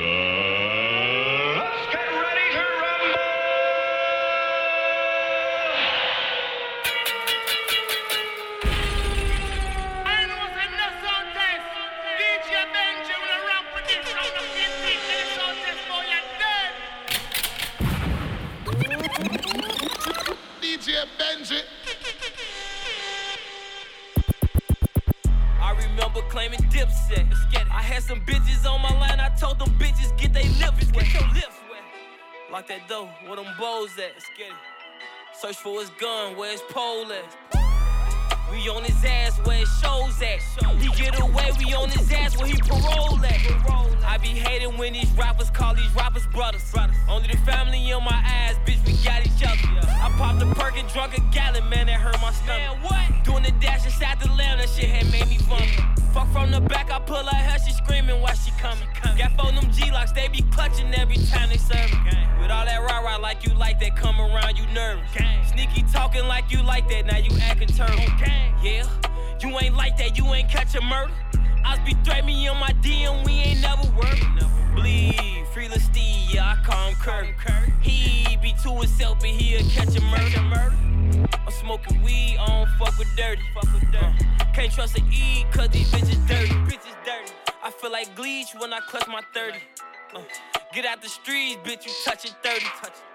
let's claiming dipset. Let's get it. I had some bitches on my line. I told them bitches get they lips wet. Get your lips wet. Lock that door. Where them bows at? Let's get it. Search for his gun. Where his pole at? We on his ass where his shows at. He get away. We on his ass where he parole at. I be hating when these rappers call these rappers brothers. Only the family in my eyes, bitch. We got each other. I popped a perk and drunk a gallon, man. That hurt my stomach. Man, what? Doing the dash inside the lamb. That shit had made me vomit. Fuck from the back, I pull her hair, she screaming while she coming. Got four them G-locks, they be clutching every time they serve it. With all that rah rah like you like that, come around, you nervous. Sneaky talking like you like that, now you acting turtle. Yeah, you ain't like that, you ain't catch a murder. I be threat me on my DM, we ain't never worked. Bleed, free Steve, yeah, I call him Kurt. He be to himself, but he'll catch a murder. I'm smoking weed, I don't fuck with dirty. Fuck with dirty. Uh, can't trust to eat, cause these bitches dirty. Bitches dirty. I feel like Gleech when I clutch my 30. Uh, get out the streets, bitch, you touching 30.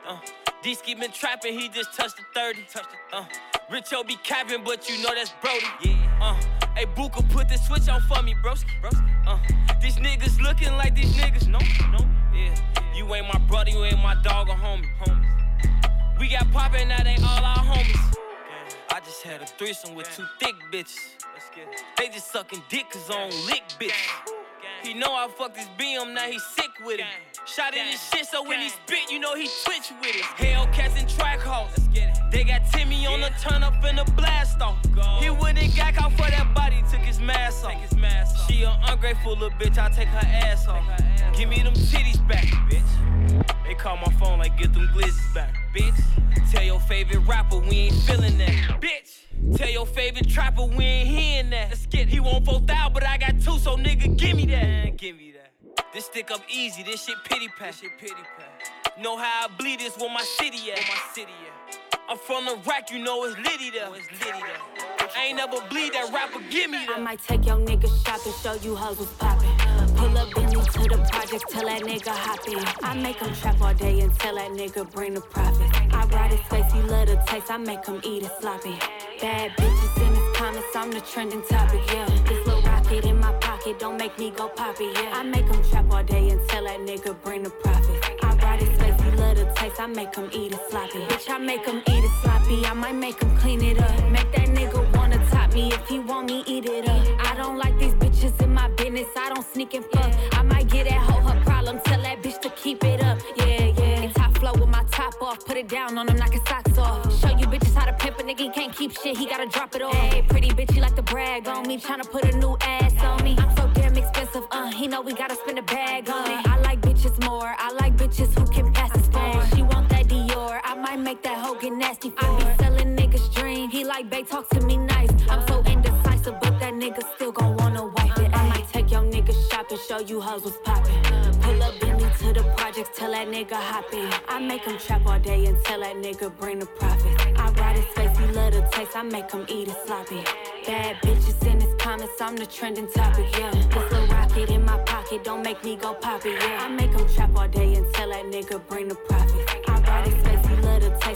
Uh, D-Ski been trapping, he just touched the 30. Uh, Richo be capping, but you know that's Brody. Yeah. Uh, hey, Booka, put the switch on for me, broski. Uh, these niggas looking like these niggas. No, no, yeah. You ain't my brother, you ain't my dog or homie. homie. We got poppin', now they all our homies. I just had a threesome with two thick bitches. They just sucking dick cause I don't lick bitch. He know I fucked his BM, now he sick with it. Shot in his shit, so when he spit, you know he twitch with it. Hellcats and Trackhawks. They got Timmy on the turn up in the blast off. He went and got caught for that body, took his mask off. She an ungrateful little bitch, I take her ass off. Give me them titties back, bitch. They call my phone like get them glizzes back, bitch. Tell your favorite rapper we ain't feeling that, bitch. Tell your favorite trapper we ain't hearing that. Let's get he want four thou, but I got two, so nigga give me that. Give me that. This stick up easy, this shit pity pat. Shit pity pat. Know how I bleed this where my city at. Where my city at. I'm from the rack, you know it's litty there. It's litty there. I ain't never bleed that rapper, give me that. I might take your nigga shopping, show you hoes was poppin'. Pull up Bentley to the project, tell that nigga hop in. I make him trap all day and tell that nigga bring the profit. I ride his face, he love the taste, I make him eat it sloppy. Bad bitches in his comments, I'm the trending topic, yeah. This little rocket in my pocket, don't make me go poppy, yeah. I make him trap all day and tell that nigga bring the profit. I ride his face, he love the taste, I make him eat it sloppy. Bitch, I make him eat it sloppy, I might make him clean it up. Make that nigga wanna top me if he want me, eat it up. I don't like these bitches in my business, I don't sneak and fuck. I might get that hoe her problem, tell that bitch to keep it up. Yeah, yeah. Top flow with my top off, put it down on him, knock his socks off. Show you bitches how to pimp a nigga, he can't keep shit, he gotta drop it off. Hey, pretty bitch, he like to brag on me, tryna put a new ass on me. I'm so damn expensive, uh, he know we gotta spend a bag on it. I like bitches more, I like bitches who can pass the phone. She want that Dior, I might make that hoe get nasty for I be selling niggas dream, he like babe, talk to me nice. I'm so indecisive, but that nigga still show you hoes was poppin'. Pull up Bentley to the projects, tell that nigga hop in. I make him trap all day and tell that nigga bring the profit. I ride his face, he love the taste, I make him eat it sloppy. Bad bitches in his comments, I'm the trending topic, yeah. This little rocket in my pocket, don't make me go poppy, yeah. I make him trap all day and tell that nigga bring the profit.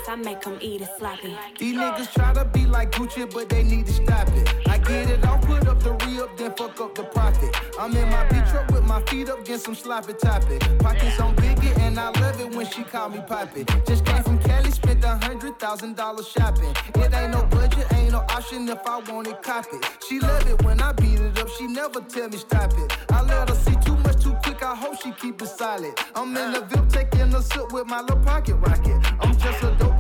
I make him eat it sloppy. These niggas try to be like Gucci, but they need to stop it. I get it, I'll put up the re up, then fuck up the profit. I'm in my beat truck with my feet up, get some sloppy topic. Pockets on biggie, and I love it when she call me poppy. Just came from Cali, spent a hundred thousand dollars shopping. It ain't no budget, ain't no option if I want it, cop it. She love it when I beat it up, she never tell me stop it. I let her see too much too quick, I hope she keep it solid. I'm in the VIP taking a sip with my little pocket rocket. I'm just a dope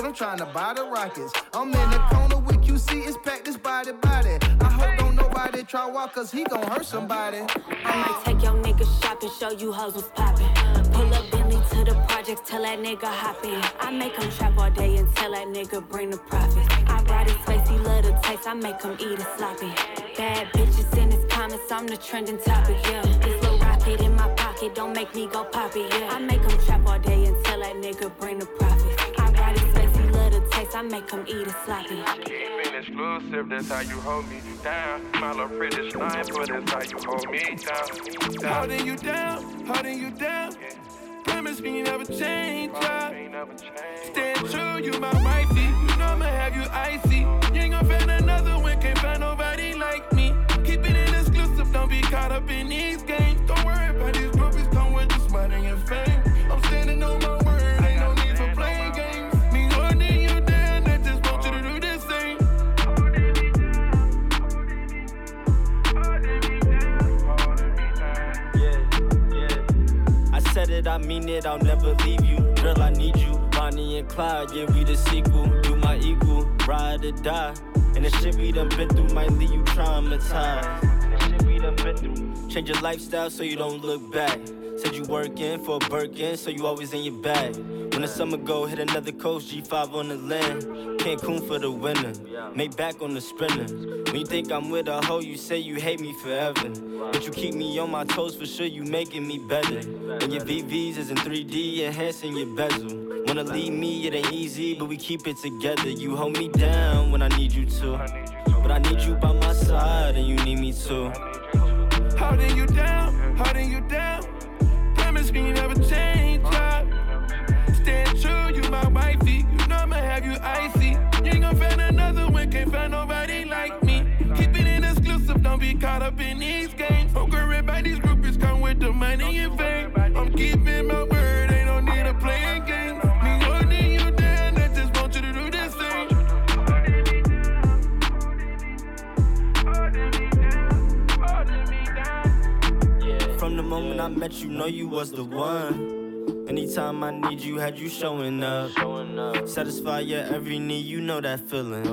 but I'm trying to buy the rockets. I'm in the corner with QC, it's packed this body body. I hope don't nobody try walk, cause he gon' hurt somebody. I might take your nigga shopping, show you hoes was poppin'. Pull up Bentley to the projects, tell that nigga hop in. I make him trap all day and tell that nigga bring the profit. I ride his face, he love the taste, I make him eat it sloppy. Bad bitches in his comments, I'm the trending topic, yeah. This little rocket in my pocket, don't make me go poppy, yeah. I make him trap all day until that nigga bring the profit. Love I make him eat it sloppy. Keeping exclusive, that's how you hold me down. My little pretty sniper, that's how you hold me down. Holding you down, holding you down. Promise me you never change, yeah. Stand true, you my wifey. You know I'ma have you icy. You ain't gonna find another one, can't find nobody like me. Keep it in exclusive, don't be caught up in these games. Don't worry about these I'll never leave you. Girl, I need you. Bonnie and Clyde, yeah, we the sequel. You my equal, ride or die. And the shit we done been through might leave you traumatized. Change your lifestyle so you don't look back. Said you working for a Birkin, so you always in your bag. When the summer go, hit another coast, G5 on the land. Cancun for the winter, made back on the sprinter. When you think I'm with a hoe, you say you hate me forever. But you keep me on my toes for sure, you making me better. And your VVs is in 3D, enhancing your bezel. Wanna leave me, it ain't easy, but we keep it together. You hold me down when I need you to. But I need you by my side, and you need me too. Holding you down, holding you down. Promise me you never change, be caught up in these games. Don't worry these groupies, come with the money and fame. I'm keeping my word, ain't no need of playing games. Me holding you down, I just want you to do the same. From the moment I met you, know you was the one. Anytime I need you, had you showing up. Satisfy your every need, you know that feeling.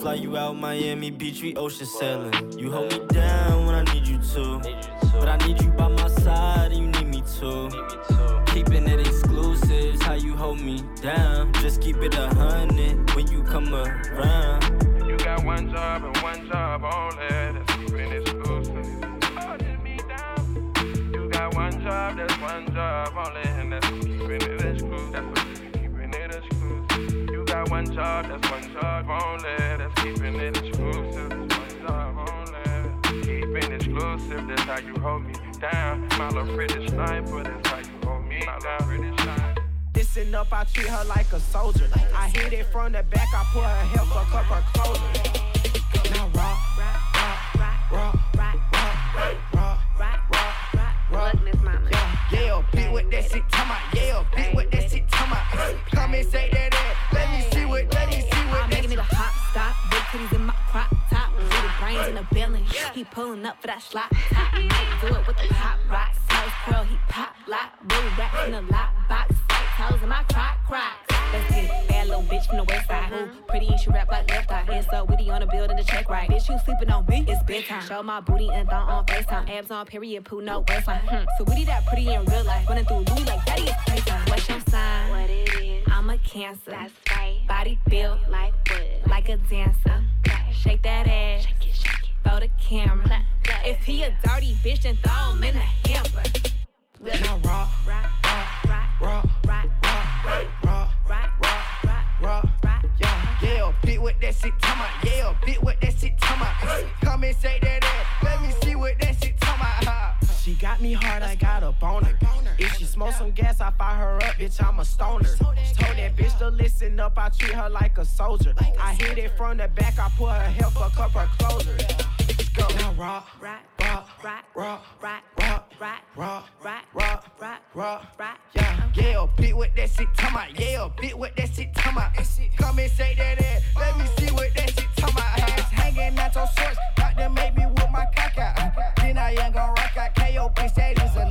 Fly you out Miami Beach, we ocean sailing. You hold me down when I need you to. But I need you by my side, and you need me too. Keeping it exclusive, how you hold me down. Just keep it a hundred when you come around. You got one job and one job only. Job, that's one job only, and that's keeping it exclusive. That's keeping it exclusive. You got one job, that's one job only. That's keeping it exclusive. One job only. Keeping exclusive. That's how you hold me down. My little pretty sniper. That's how you hold me My down. Listen up, I treat her like a soldier. I hit it from the back, I put her head fuck up her closer. Now rock, rock, rock, rock, rock, yeah, yeah, beat with that shit, come out, yeah, beat with that shit, come out. Come and say that, ass. let me see what, let me see what I'm making it a hot stop. Big titties in my crop top. Mm. Little brains in the building. He pulling up for that slot top. Might do it with the pop rocks. Toes curl, he pop lock. Blue racks in the lock box. White toes in my crock crocs. Let's get it. Bad little bitch from the west side. Ooh, pretty and she rap like left eye. Hands so witty on the building the check right. Bitch, you sleeping on me? It's bedtime. Show my booty and thong on FaceTime. Abs on period, poo no waistline. Hmm. So witty that pretty in real life. Running through Louis like daddy is playtime. What's your sign? What it is? I'm a cancer. That's right. Body built like wood. Like a dancer. Shake that ass. Shake it, shake it. Throw the camera. Clap, clap. If he a dirty bitch, then throw him in a hamper. Now rock, Rock, rock, rock, rock, rock, rock, rock, rock, rock, yeah, yeah, beat with that shit, come out, yeah, beat with that shit, come out. Come and say that, ass. let me see what that shit, come out. She got me hard, I got a boner. If she smoke some gas, I fire her up, bitch, I'm a stoner. Told that bitch to listen up, I treat her like a soldier. I hit it from the back, I put her head fuck up her closer. Let's go. Now rock, rock, rock, rock, rock, rock, rock, rock, rock, rock, rock, rock, rock, yeah, yeah, beat with that shit, come out, yeah, beat with that shit, come out. Come and say that ass, let me see what that shit, come out. Ass hanging out your shorts, got to make me with my cock out. Then I ain't gon' rock out, KO bitch, that is a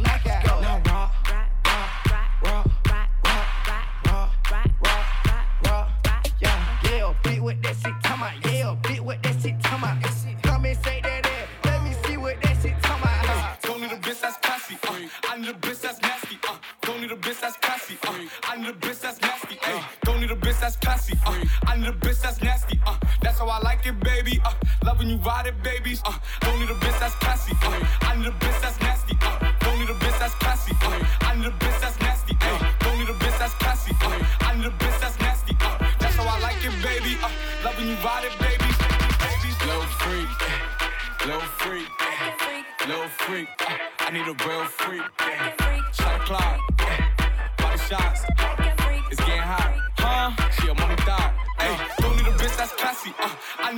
that's classy. Uh, I need a bitch that's nasty. Uh, that's how I like it, baby. Uh, you ride it, babies. Uh, don't need a bitch that's classy. Uh, I need a bitch that's nasty. Uh, don't need a bitch that's classy. Uh, I need a bitch that's nasty. Uh, don't need a bitch that's classy. Uh, I need a bitch that's nasty. Uh, that's how I like it, baby. Uh, you ride it, babies. Babies, low freak, low freak, low freak. Uh. I need a real freak. Uh,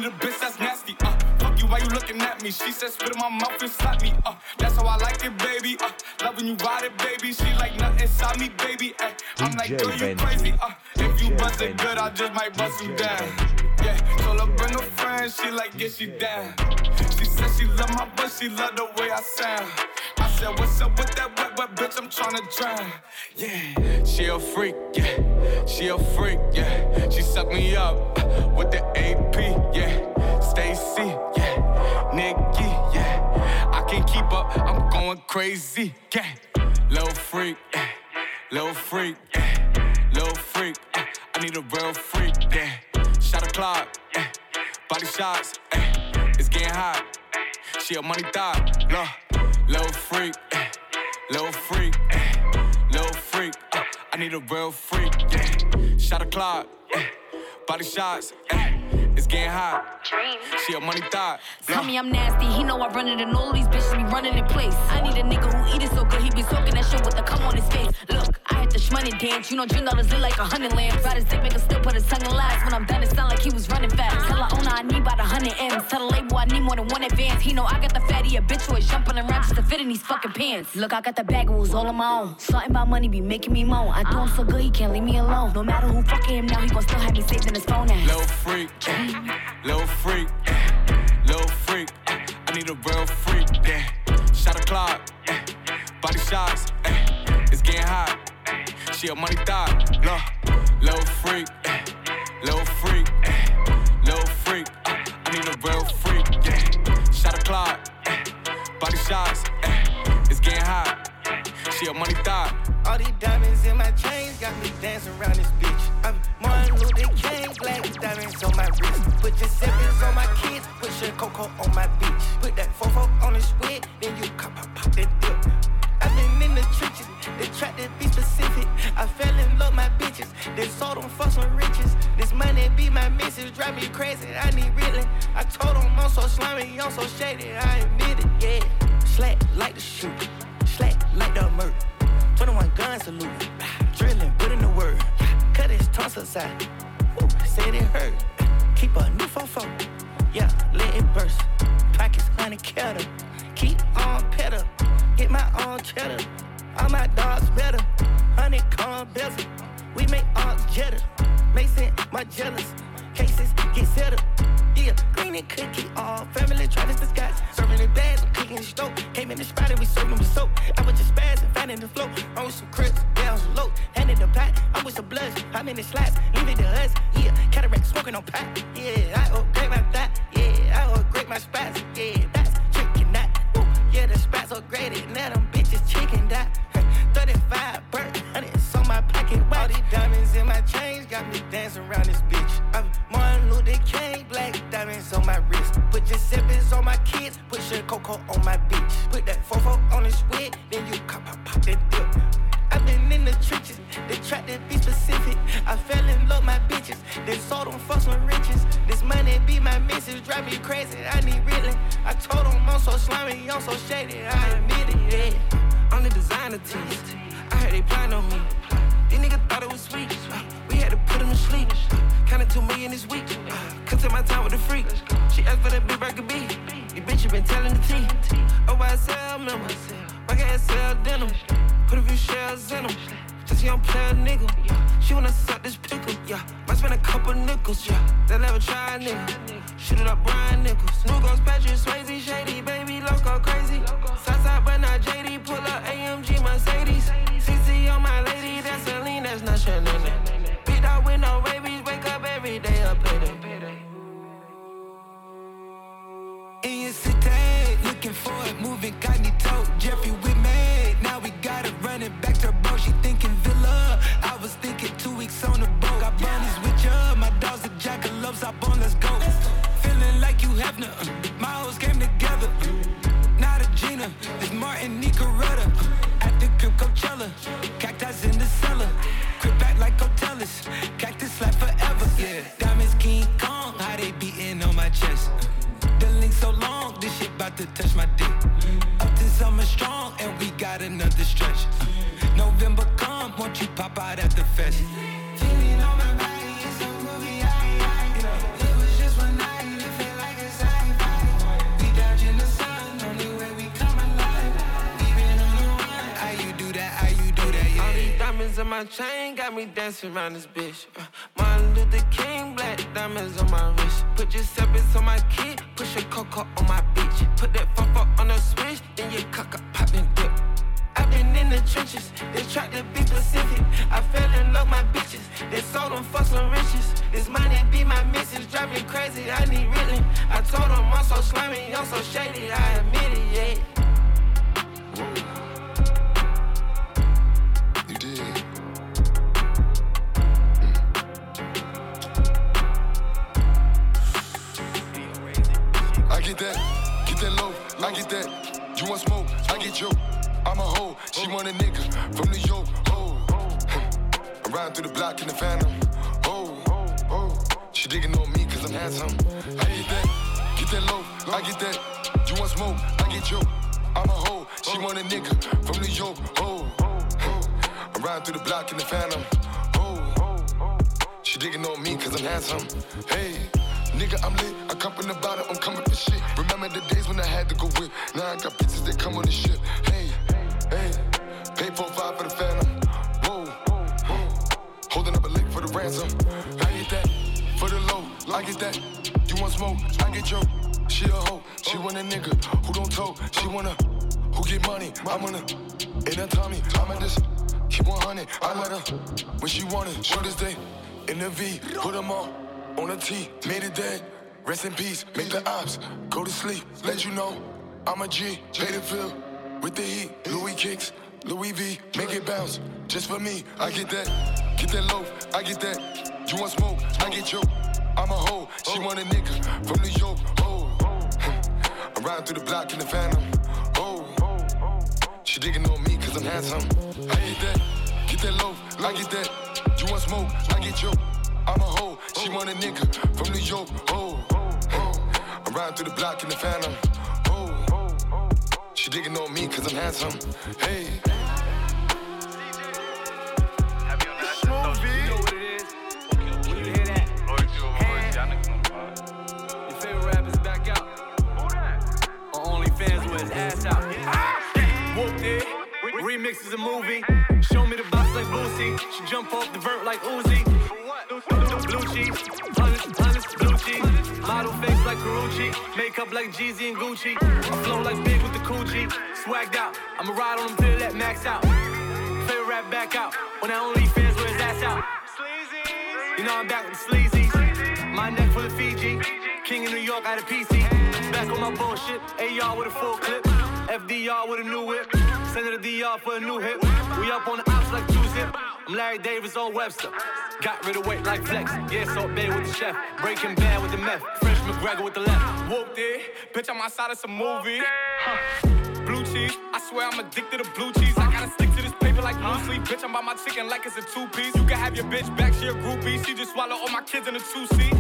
Uh, I bitch that's nasty. Uh, fuck you, why you looking at me? She said spit in my mouth and slap me. Uh, that's how I like it, baby. Uh, love when you ride it, baby. She like nothing inside me, baby. Ay, I'm like, girl, you crazy. Uh, if you bust it good, I just might bust you down. Friend, she like, yeah, she down. She said she love my voice, she love the way I sound. I said, what's up with that wet, wet bitch? I'm tryna drown. Yeah, she a freak, yeah. She a freak, yeah. She suck me up with the AP, yeah. Stacy, yeah. Nikki, yeah. I can't keep up, I'm going crazy, yeah. Little freak, yeah. Little freak, yeah. Little freak, uh, I need a real freak, yeah. Shot o'clock, yeah. Body shots, yeah. It's getting hot. She a money thot, look. Little freak, eh. Little freak, eh. Little freak, uh, I need a real freak, yeah. Shot o'clock, eh. Body shots, eh. It's getting hot. She a money thot, Tell me I'm nasty, he know I run it and all these bitches be running in place. I need a nigga who eat it so good, he be soaking that shit with the cum on his face. Look, I had the shmoney dance, you know Dream dollars look like a hundred lamps. Ride his dick, make her still put his tongue in last. When I'm done, it sound like he was running fast. Tell her owner I need about a hundred M's. Tell the label I need more than one advance. He know I got the fatty habituate, jumping around just to fit in these fucking pants. Look, I got the bag rules all on my own. Something about money be making me moan. I do him so good, he can't leave me alone. No matter who fucking him now, he gon' still have me saved in his phone ass. Little freak. Little freak, eh. Little freak. I need a real freak, yeah. Shot o'clock, eh. Body shots, eh. It's getting hot. She a money thot, look. Little freak, eh. Little freak, eh. Little freak, I need a real freak, yeah. Shot o'clock, eh. Body shots, eh. It's getting hot. She a money thot. All these diamonds in my chains got me dancing around this bitch. I'm Martin Luther King, black diamonds on my wrist. Put Giuseppe's on my kids, put your cocoa on my beach. Put that fofo on the squid, then you pop, pop, pop that dip. I've been in the trenches, they tried to be specific. I fell in love my bitches, they sold them for some riches. This money be my missus, drive me crazy, I need reeling. I told them I'm so slimy, I'm so shady, I admit it, yeah. Slack like the shoot, like the murder. 21 gun salute. Drilling, put in the word. Cut his tonsils out. Woo, it hurt. Keep a new fofo. Yeah, let it burst. Pockets honey kettle. Keep on pedal. Get my own cheddar. All my dogs better. Honeycomb bezel. We make all jetter. Mason, my jealous. Cases get settled. Yeah, green and cookie, all family trying to disguise. Serving the bags, I'm cooking the stove. Came in the spot and we serving with soap. I was just spazzing, finding the flow. With some crips, down low. Handed the pot, I'm with some bloods. I'm in the slots, leave it to us. Yeah, cataract smoking on pot. Yeah, I upgrade my thought. Yeah, I upgrade my spots. Yeah, that's tricking that. Woo, yeah, the spots upgraded. Now them bitches chicken that. 35 burnt, hundreds on my pocket. All these diamonds in my chains got me dancing around this bitch. I'm Martin Luther King, black diamonds on my wrist. Put your Giuseppe's on my kids, put your cocoa on my beach. Put that fofo on the squid, then you pop, pop, pop that dip. I've been in the trenches, they tried to be specific. I fell in love my bitches, they sold them for some riches. This money be my missus, drive me crazy, I need reeling. I told them I'm so slimy, I'm so shady, I admit it, yeah. on the designer tees. I heard they plan on me. These niggas thought it was sweet. Uh, we had to put them to sleep. Counted two million this week. Uh, Come take my time with the freak. She asked for that big burger B. You bitch, you been telling the T. Oh, I sell members. Rock ass sell denim. Put a few shells in them. Just young player nigga. She wanna suck this pickle, yeah. Might spend a couple nickels, yeah. They never try, nigga. Shoot it up, Brian Nichols. New Ghost Patrick Swayze, shady, baby, loco, crazy. Southside, but not JD. Pull up AMG Mercedes. CC on my lady, that's a not Chanel. Beat out with no rabies, wake up every day, up payday. In your city, looking for it, moving cognito. Jeffrey, we made. Now we got it running back to bro. She thinking Villa. I was thinking two weeks on the boat. Got bunnies with ya. My dogs are jackalopes. Hop on, let's go. Feeling like you have no. My hoes came together. Not a Gina. It's Martin Nicoretta. At the crib Coachella. Cactus life forever, yeah. Diamonds King Kong, how they beating on my chest. The link so long, this shit about to touch my dick. Up to summer strong, and we got another stretch. November come, won't you pop out at the fest? Diamonds on my chain got me dancing around this bitch. Uh, Martin Luther King, black diamonds on my wrist. Put Giuseppe's on my key, push a coca on my bitch. Put that fuck on the switch, then you cock up, pop and dip. I've been in the trenches, they tried to be Pacific. I fell in love my bitches, they sold them for some riches. This money be my missus, drive me crazy, I need reeling. I told them I'm so slimy, I'm so shady, I admit it, yeah. Get that, get that low, I get that. You want smoke, I get you. I'm a hoe, she want a nigga from New York. Oh, I'm riding through the block in the phantom. Oh, oh, she digging on me cause I'm handsome. I get that, get that low, I get that. You want smoke, I get you. I'm a hoe, she want a nigga from New York. Oh, I'm riding through the block in the phantom. Oh, she digging on me cause I'm handsome. Hey, nigga, I'm lit. I come from the bottom, I'm coming for shit. Remember the days when I had to go with. Now I got bitches that come on the ship. Hey, hey, pay four five for the phantom. Whoa, whoa, holding up a lick for the ransom. I get that for the low. I get that. You want smoke? I get yo. She a hoe. She want a nigga who don't talk. She wanna who get money. I'm gonna in her tummy. I'ma just keep 100. I let her when she want it. Shoulders day in the V. Put them all on a T. Made it dead. Rest in peace. Make the ops go to sleep. Let you know I'm a G. Pay the bill with the heat. Louis kicks. Louis V, make it bounce, just for me. I get that, get that loaf, I get that. You want smoke, I get you. I'm a hoe, she want a nigga from New York. Oh, I'm riding through the block in the phantom. Oh, she digging on me cause I'm handsome. I get that, get that loaf, I get that. You want smoke, I get you. I'm a hoe, she want a nigga from New York. Oh, I'm riding through the block in the phantom. Oh, she digging on me cause I'm handsome. Hey. Your favorite rapper's back out. On OnlyFans with his ass out. Whooped it. Remix a movie. Show me the box like Boosie. She jump off the vert like Uzi. Blue cheese, honest, honest, blue cheese. Model face like Karrueche. Makeup like Jeezy and Gucci. I flow like big with the coochie. Swagged out. I'ma ride on him till that max out. Favorite rap back out. On that OnlyFans with his ass out. You know I'm back with the sleazy. My neck full of Fiji. King of New York out of PC. Back on my bullshit. AR with a full clip. FDR with a new whip. Send it to DR for a new hit. We up on the ops like two zip. I'm Larry Davis on Webster. Got rid of weight like flex. Yeah, Salt Bae with the chef. Breaking bad with the meth. Fresh McGregor with the left. Whooped it. Bitch, I'm outside of some movie. Huh. Blue cheese. I swear I'm addicted to blue cheese. I gotta stick to this paper like sleep. Bitch, I'm by my chicken like it's a two piece. You can have your bitch back, she a groupie. She just swallow all my kids in a two seat.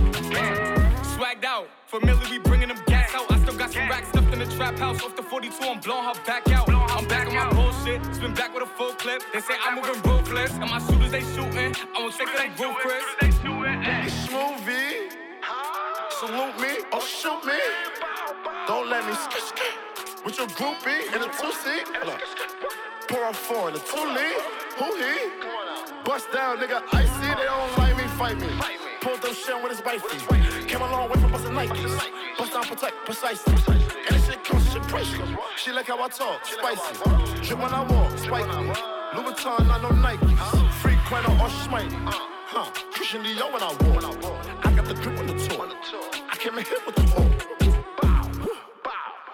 Swagged out. Familiar, we bringing them out. I still got some racks stuffed in the trap house. Off the 42, I'm blowing her back out. I'm back on my bullshit. Spin back with a full clip. They say I'm moving ruthless. And my shooters, they shooting. I'm won't take it, they roof, Chris. Smoothie. Salute me or shoot me. Don't let me skit with your groupie in a two seat. Pour a four in a two lead. Who he? Bust down, nigga. Icy. They don't like me, fight me. Pulled them shit with his wifey. Came a long way from busting Nikes. Bust protect, precisely. And this shit comes, shit priceless. She like how I talk, spicy. Drip when I walk, spiky. Louis Vuitton, not no Nikes. Free Queno or Schmitey. Huh, Christian Dior when I walk. I got the grip on the tour. I came in here with the hook.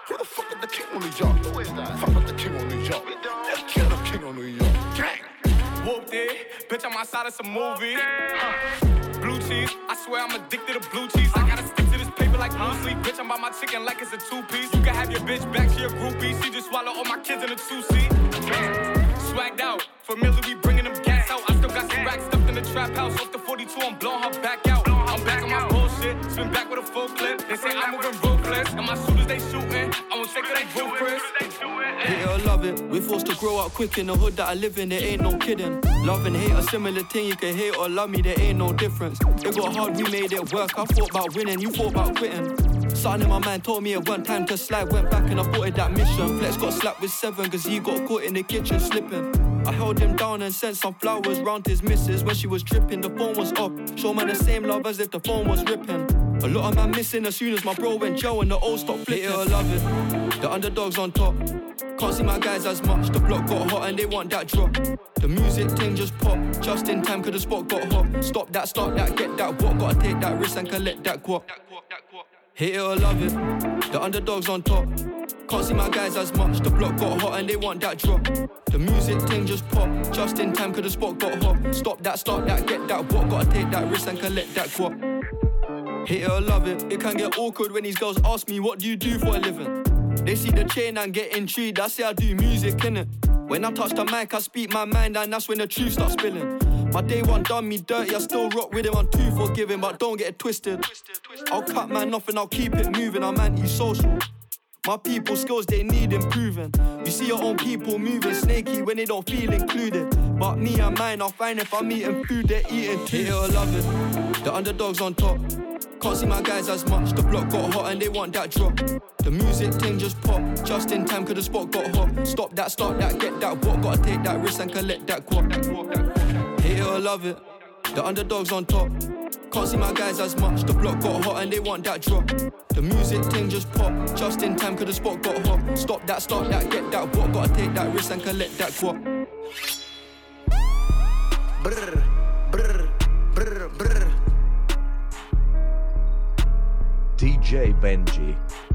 Who the fuck is the king on New York? Fuck with the king on New York. Yeah, kill the king on New York. Gang. Whooped it. Bitch, I'm outside of some movie. Huh. Blue cheese. I swear I'm addicted to blue cheese. I gotta stick to this paper like blue sleep. Bitch, I'm by my chicken like it's a two piece. You can have your bitch back, she a groupie. She just swallow all my kids in a two seat. Swagged out. Familiar, we bringing them trap house. Off the 42, I'm blowing her back out. I'm back on my bullshit. Spin back with a full clip. They say I'm moving ruthless. And my shooters, they shooting. I won't take it, they roof, Chris. Real love it. We're forced to grow up quick in the hood that I live in, there ain't no kidding. Love and hate a similar thing, you can hate or love me, there ain't no difference. It got hard, we made it work. I thought about winning, you thought about quitting. Something in my mind told me it weren't time to slide. Went back and I aborted that mission. Flex got slapped with seven, cause he got caught in the kitchen slipping. I held him down and sent some flowers round his missus when she was tripping. The phone was off. Show man the same love as if the phone was ripping. A lot of man missing as soon as my bro went Joe and the old stopped flipping. Hate it or love it. The underdogs on top. Can't see my guys as much. The block got hot and they want that drop. The music thing just pop. Just in time, cause the spot got hot. Stop that, stop that, get that what. Gotta take that risk and collect that guap. Hate it or love it. The underdogs on top. Can't see my guys as much. The block got hot and they want that drop. The music thing just pop. Just in time, cause the spot got hot. Stop that, stop that, get that what. Gotta take that risk and collect that guap. Hate it or love it. It can get awkward when these girls ask me, What do you do for a living? They see the chain and get intrigued. I say I do music, innit? When I touch the mic, I speak my mind, and that's when the truth starts spilling. My day one done me dirty, I still rock with him, I'm too forgiving, but don't get it twisted. I'll cut man and I'll keep it moving, I'm anti-social. My people skills they need improving. You see your own people moving snaky when they don't feel included. But me and mine, I'll find if I'm eating food they're eating too. Hate it or love it. The underdogs on top. Can't see my guys as much. The block got hot and they want that drop. The music thing just pop. Just in time, cause the spot got hot. Stop that, start that, get that what. Gotta take that risk and collect that quad. Hate it or love it. The underdogs on top. Can't see my guys as much. The block got hot and they want that drop. The music thing just pop. Just in time, cause the spot got hot. Stop that, start that, get that what. Gotta take that risk and collect that quad. Brr, brr, brr, brr. DJ Benji,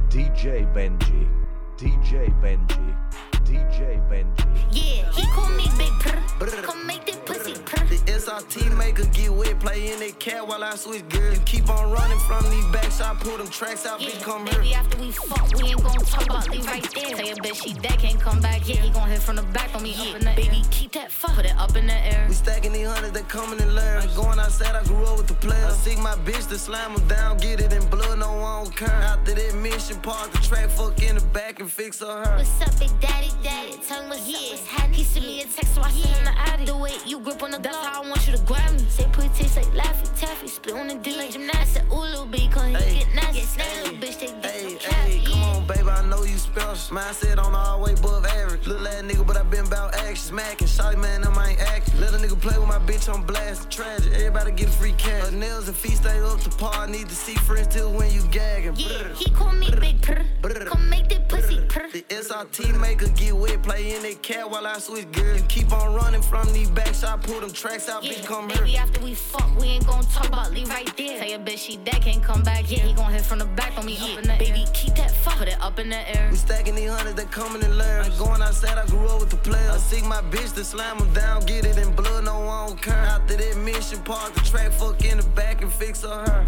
DJ Benji, DJ Benji, DJ Benji. Yeah, he call me Big Purr. Come make that pussy purr. The SRT maker get wet, play in that cat while I switch gears. You keep on running from these backs, I pull them tracks out, bitch, come here. Baby, after we fuck, we ain't gon' talk about leave right there. Say a bitch, she dead, can't come back. Yeah, he gon' hit from the back on me up in the Baby, keep that fuck, put it up in the air. We stacking these hundreds, they coming in layers. Going outside, I grew up with the players. I seek my bitch to slam them down, get it in blood, no one care. After that mission, park the track, fuck in the back and fix her. her. What's up, big daddy, daddy? Tell me what's up, what's happening. He sent me a text, so I sent him the addy. The way you grip on the that's how I want you to grab me. Say put taste like Laffy Taffy, split on the D like gymnastics. Ooh, little B, cause he Hey. get nasty. Stay little bitch, they get Hey, some hey, cat. come on, baby, I know you special. Mindset on all way above average. Little ass nigga, but I been about action. Smacking, shawty man, them I ain't acting. Let a nigga play with my bitch on blast. Tragic, everybody get free cash. Her nails and feet stay up to par. Need to see friends till when you gagging. Yeah, he call me Big Purr. Come make that pussy The SRT maker get wet, play in that cat while I switch gears. You keep on running from these backs, I pull them tracks out, bitch, come here. Baby, after we fuck, we ain't gon' talk about leave right there. Say a bitch, she dead, can't come back. Yeah, he gon' hit from the back on me up in the Baby, keep that fuck, put it up in the air. We stacking these hundreds, they coming in layers. Going outside, I grew up with the players. I seek my bitch to slam them down, get it in blood, no one care. After that mission, park the track, fuck in the back and fix her. her.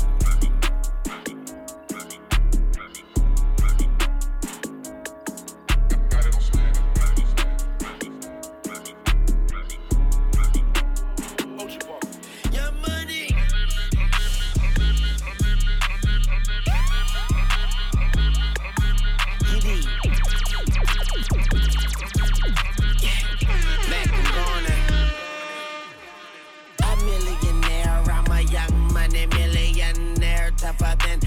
Tougher than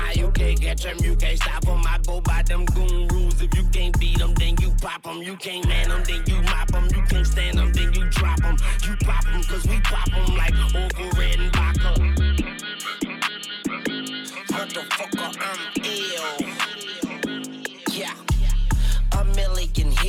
You can't catch 'em, you can't stop 'em. I go by them goon rules. If you can't beat 'em, then you pop 'em. You can't man 'em, then you mop 'em. You can't stand 'em, then you drop 'em. You pop 'em, cause we pop 'em like Uncle Red and Baca.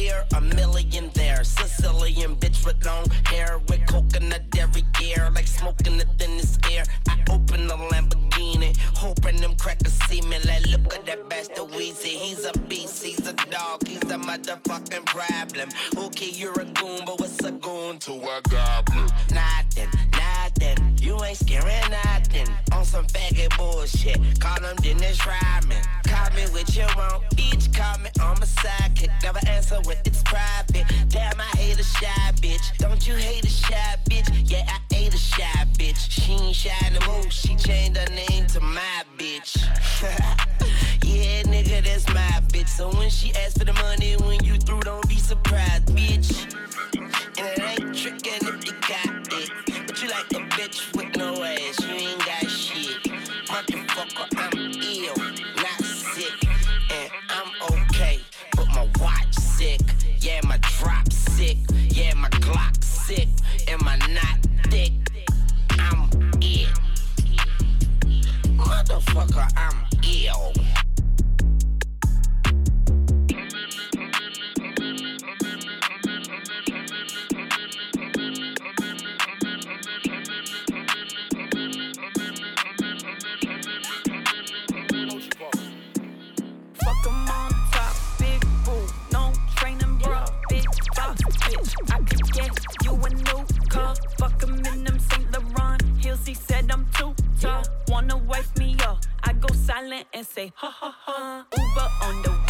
here, a million there. Sicilian bitch with long hair, with coconut every year, like smoking the thinnest air. I open the Lamborghini, hoping them crackers see me. Like, look at that bastard Weezy, he's a beast, he's a dog, he's a motherfucking problem. Okay, you're a goon, but what's a goon to a goblin? Nothing, nothing, you ain't scaring nothing some faggot bullshit. Call him Dennis Rodman. Call me with your own bitch. Call me on my sidekick. Never answer when it's private. Damn, I hate a shy bitch. Don't you hate a shy bitch? Yeah, I hate a shy bitch. She ain't shy no more. She changed her name to my bitch. yeah, nigga, that's my bitch. So when she asks for the money, when you through, don't be surprised, bitch. And it ain't trickin' if you got it. But you like the sick? Am I not thick? I'm ill, Motherfucker, I'm ill. Fuck him in them St. Laurent heels, he said I'm too tall. Wanna wipe me up, I go silent and say, ha ha ha. Uber on the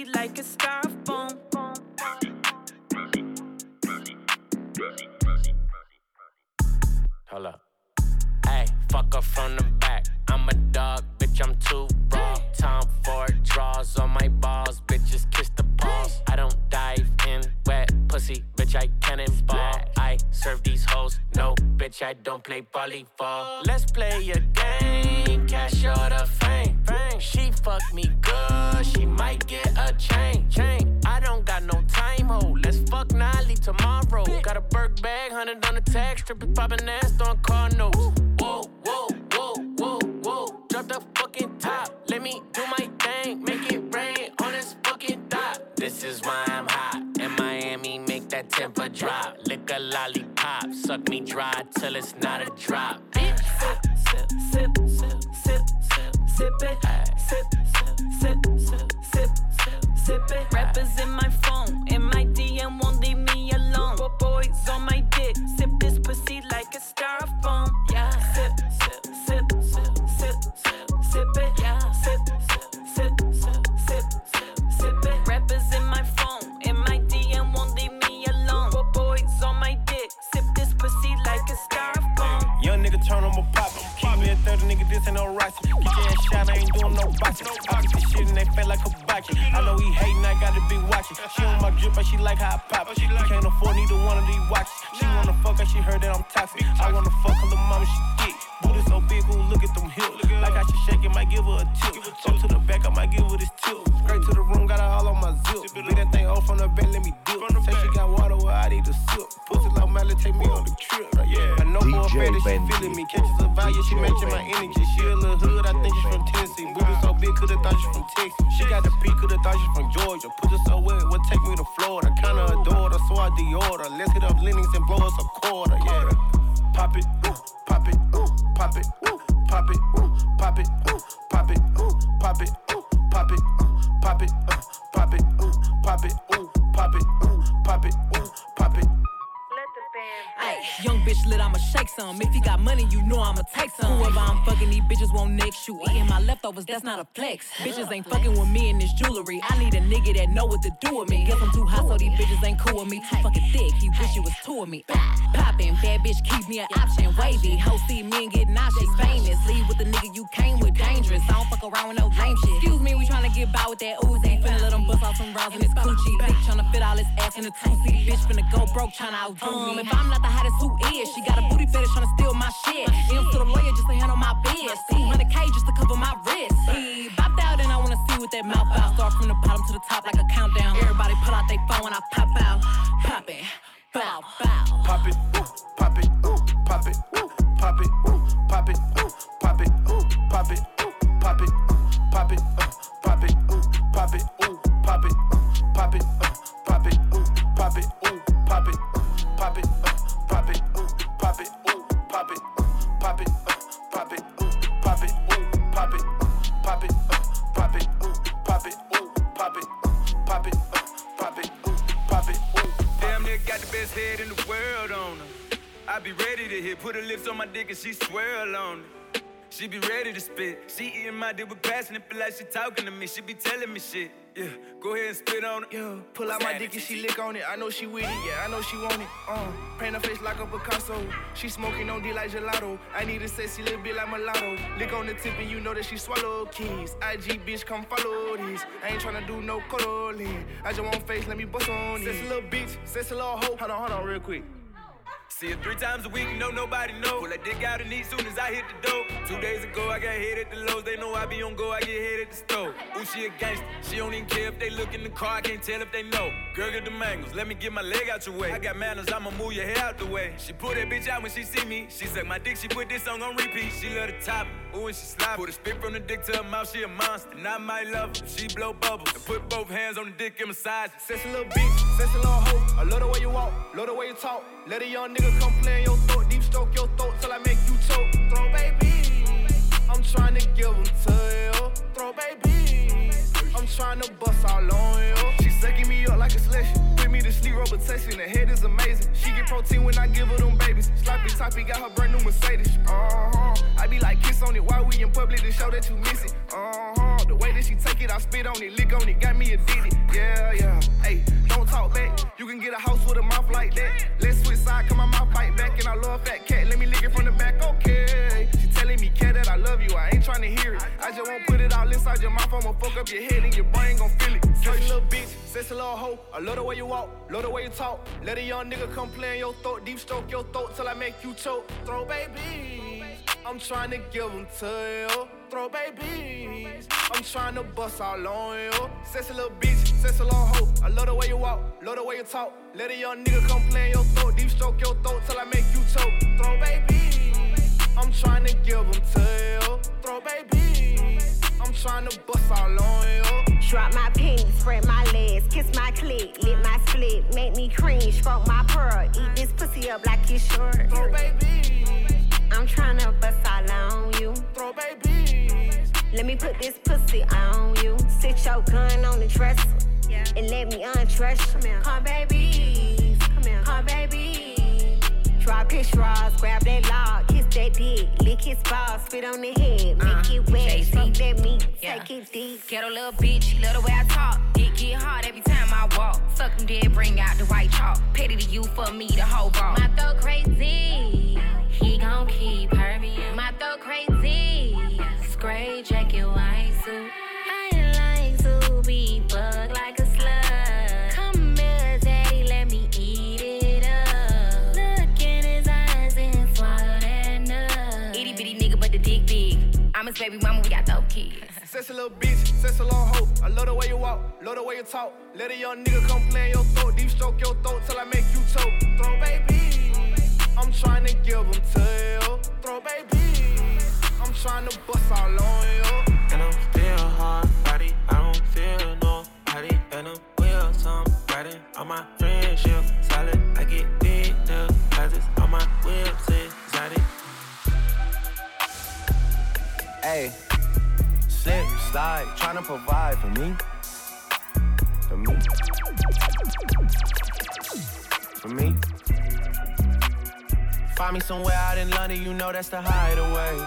body like a styrofoam. Hold up. Hey, fuck from the back. I'm a dog, bitch, I'm too raw. Time for draws on my balls, bitches kiss the paws. I don't dive in wet pussy, bitch, I cannonball. I serve these hoes, no, bitch, I don't play volleyball. Let's play a game, cash or the back, popping ass on car notes. Rounds in his coochie. Dick tryna fit all his ass in a two-seat. Bitch finna go broke tryna outdo um, me. If I'm not the hottest, who is? She got a booty fetish tryna steal my shit. M's to the lawyer just to handle my biz. 200k just to cover my wrist. He bopped out and I wanna see what that mouth out. Start from the bottom to the top like a countdown. Everybody pull out their phone when I pop out. Pop it. Bow, bow. Pop it, ooh, pop it, ooh, pop it, ooh, pop it, ooh, pop it, ooh, pop it, ooh, pop it, ooh, pop it, ooh, pop it, uh, pop it, ooh, pop it, ooh, pop it, uh, pop it, uh, pop it, ooh, pop it, ooh, pop it, uh, pop it, uh, pop it, ooh, pop it, ooh, pop it, uh, pop it, uh, pop it, ooh, pop it, ooh, pop it, uh, pop it, uh, pop it, ooh, pop it, ooh, pop it, uh, pop it, uh, pop it, ooh, pop it, ooh. Damn near got the best head in the world on her. I be ready to hit, put her lips on my dick and she swirl on it. She be ready to spit. She eating my dick with passion It feel like she talking to me. She be telling me shit. Yeah, go ahead and spit on it. Yeah, pull out my dick and she lick on it. I know she with it, yeah, I know she want it. Uh, paint her face like a Picasso. She smoking on D like gelato. I need a sexy little bit like mulatto. Lick on the tip and you know that she swallow keys. IG bitch, come follow these. I ain't tryna do no cuddling. I just want face, let me bust on Sexy little bitch, sexy little hoe. Hold on, hold on, real quick. See her three times a week, no nobody know. Pull that dick out and eat soon as I hit the dope. Two days ago, I got hit at the lows. They know I be on go, I get hit at the stove. Ooh, she a gangster. She don't even care if they look in the car. I can't tell if they know. Girl, get the mangoes. Let me get my leg out your way. I got manners, I'ma move your hair out the way. She pull that bitch out when she see me. She suck my dick, she put this song on repeat. She love the top. Ooh, and she slide. Put a spit from the dick to her mouth, she a monster. And I might love her. She blow bubbles. And put both hands on the dick and massage. Sexy little bitch, sexy little hoe. I love the way you walk, love the way you talk. Let a young nigga come play in your throat, deep stroke your throat till I make you choke. Throw baby, I'm trying to give them to you. Throw baby, I'm trying to bust all on you. She sucking me up like a selection. Me to sleep, rotation. The head is amazing. She get protein when I give her them babies. Sloppy toppy got her brand new Mercedes. Uh huh. I be like kiss on it while we in public to show that you miss it. Uh huh. The way that she take it, I spit on it, lick on it, got me addicted. Yeah, yeah. Hey, don't talk back. You can get a house with a mouth like that. Let's switch side, come my mouth bite back, and I love fat cat. Let me lick it from the back, okay. Me, cat, that I love you. I ain't trying to hear it. I just won't put it all inside your mouth. I'ma fuck up your head and your brain gon' feel it. Sexy little bitch, sexy little hoe. I love the way you walk, love the way you talk. Let a young nigga come play in your throat, deep stroke your throat till I make you choke. Throw babies, I'm trying to give them to you. Throw babies, I'm trying to bust all on you. Sexy little bitch, sexy little hoe. I love the way you walk, love the way you talk. Let a young nigga come play in your throat, deep stroke your throat till I make you choke. Throw baby, I'm trying to give them to you. Throw baby, I'm trying to bust all on you. Drop my pennies, spread my legs, kiss my clit, lit my split, make me cringe, fuck my pearl, eat this pussy up like it's short. Throw baby, I'm tryna bust all on you. throw baby. Let me put this pussy on you. Sit your gun on the dresser and let me undress you. Come, Come baby, come here, come baby. Drop his straws, grab that log, kiss that dick, lick his balls, spit on the head, make uh, it wet, suck that meat, take it deep. Ghetto little bitch, she love the way I talk. Dick get hard every time I walk. Suck him dead, bring out the white chalk. Petty to you for me, the whole ball. My throat crazy, he gon' keep hurting me. My throat crazy, gray jacket, white suit. I'm baby mama, we got dope kids. Sexy little bitch, sexy little hoe. I love the way you walk, love the way you talk. Let a young nigga come play in your throat, deep stroke your throat till I make you choke. Throw baby, I'm trying to give them to you. Throw baby, I'm trying to bust all on you. And I'm still hard body. I don't feel nobody. And I'm with somebody. All my friendship solid. I get Hey, slip, slide, tryna provide for me. For me. For me. Find me somewhere out in London, you know that's the hideaway.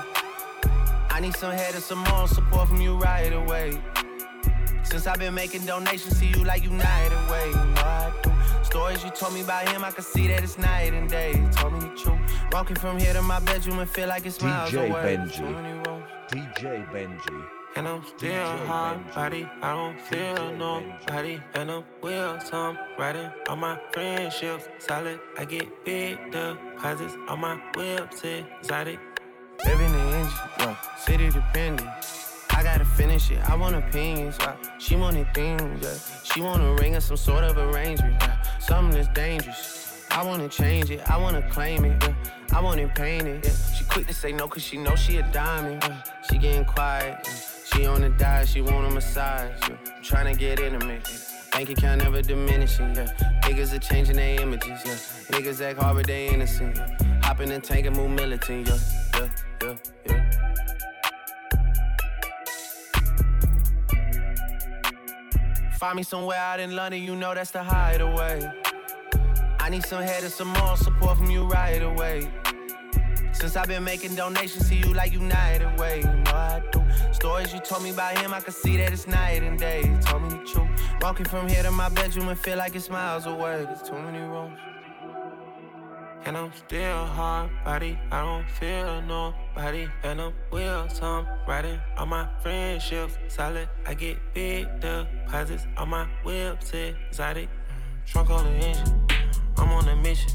I need some head and some more support from you right away. Since I've been making donations to you like United Way, you know. Stories you told me about him, I can see that it's night and day. You told me the truth. Walking from here to my bedroom and feel like it's miles DJ away. Benji. DJ Benji. And I'm still hard body, I don't feel nobody. And I'm will some riding on my friendships. Solid, I get big deposits on my whips, exotic. Living the engine, yeah. City dependent. I gotta finish it. I want opinions. Yeah. She wanted things, yeah. She want a ring or some sort of arrangement. Yeah. Something that's dangerous. I wanna change it. I wanna claim it. Yeah. I want it painted. Yeah. She quick to say no cause she know she a diamond. Yeah. She getting quiet. Yeah. She on the diet. She want a massage. Uh, yeah. Trying to get intimate. Bank account never diminishing, yeah. Niggas are changing their images, yeah. Niggas act hard, but they innocent, yeah. Hop in the tank and move militant, yeah, yeah, yeah, yeah. Find me somewhere out in London, you know that's the hideaway. I need some head and some more support from you right away. Since I've been making donations to you like United Way, you know I do. Stories you told me about him, I can see that it's night and day. You told me the truth. Walking from here to my bedroom and feel like it's miles away. There's too many rooms. And I'm still hard body, I don't feel nobody. And I'm will some riding on my friendships. Solid, I get big deposits on my whips, exotic. Trunk on the engine, I'm on a mission.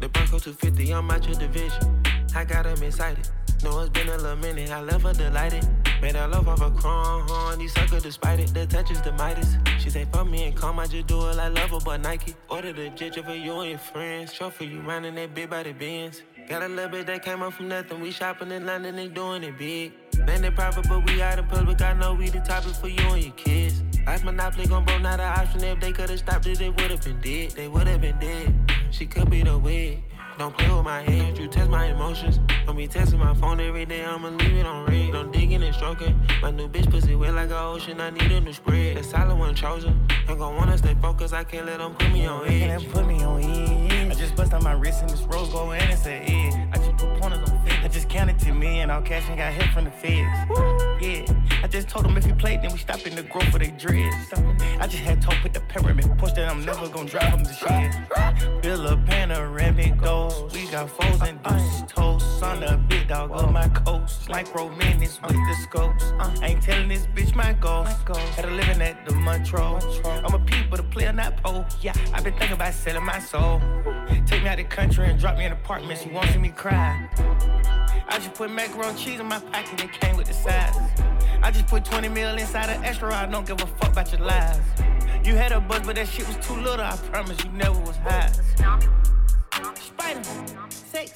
The Bronco 250, I'm out your division. I got him excited. Know it's been a little minute, I left her delighted. Made her love off a chrome, these sucker despite it. The touch is the Midas. She say, fuck me and calm, I just do it like lover, but Nike. Order the ginger for you and your friends. For you running that big body Benz. Got a little bit that came up from nothing. We shopping in London and doing it big. Landed private, but we out in public. I know we the topic for you and your kids. Life monopoly gon' broke, not an option. If they could've stopped it, they would've been dead. They would've been dead. She could be the wig. Don't play with my hands, you test my emotions. Don't be testing my phone every day, I'ma leave it on red. Don't digging and stroking. My new bitch pussy wet like a ocean, I need a new spread. The solid one chosen. I'm gon' wanna stay focused, I can't let them put me on edge. Can't put me on edge. I just bust on my wrist and this rose gold and an edge. I just put pointers on. I just counted to me and all cash and got hit from the feds. Yeah, I just told them if we played, then we stop in the growth for they dreads. I just had told put the pyramid push that I'm never gonna drive them to shit. Build a panoramic goals. We got foes and deuces toast. On the big dog of my coast. Like romantics with the scopes. ain't telling this bitch my goals. Had a living at the Montrose. I'm a peep, but a player, not pole. Yeah, I've been thinking about selling my soul. Take me out the country and drop me in apartment. She won't see me cry. I just put macaroni cheese in my pocket, and it came with the size. I just put 20 mil inside an extra, I don't give a fuck about your lies. You had a buzz, but that shit was too little, I promise you never was high. Spider, sex,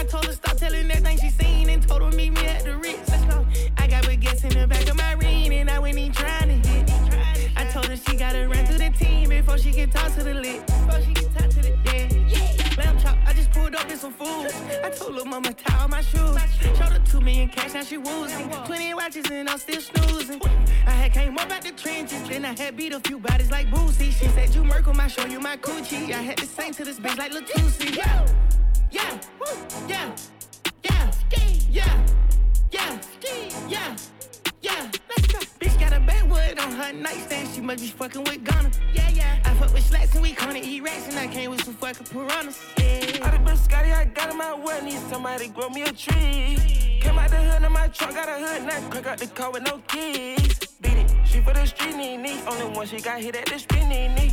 I told her stop telling that thing she seen and told her meet me at the Ritz. She gotta run through the team before she can talk to the lit. Before she can talk to the yeah. yeah. Lamb chop, I just pulled up in some food. I told her mama tie all my shoes. Showed her two million cash, now she woozing. Twenty watches and I'm still snoozing. I had came up out the trenches, then I had beat a few bodies like Boosie. She said you Merkle, I show you my coochie. I had to sing to this bitch like Latusi. Yeah, yeah, yeah, yeah, yeah, yeah, yeah. Yeah, on her nightstand. She must be fucking with Ghana. Yeah, yeah. I fuck with slacks and we gonna eat rats and I came with some fucking piranhas. Yeah. I done been Scotty, I got in my way. Need somebody grow me a tree. Came out the hood in my trunk, got a hood knife. Crack out the car with no keys. Beat it, she for the street knee knee. Only one she got hit at the street knee knee.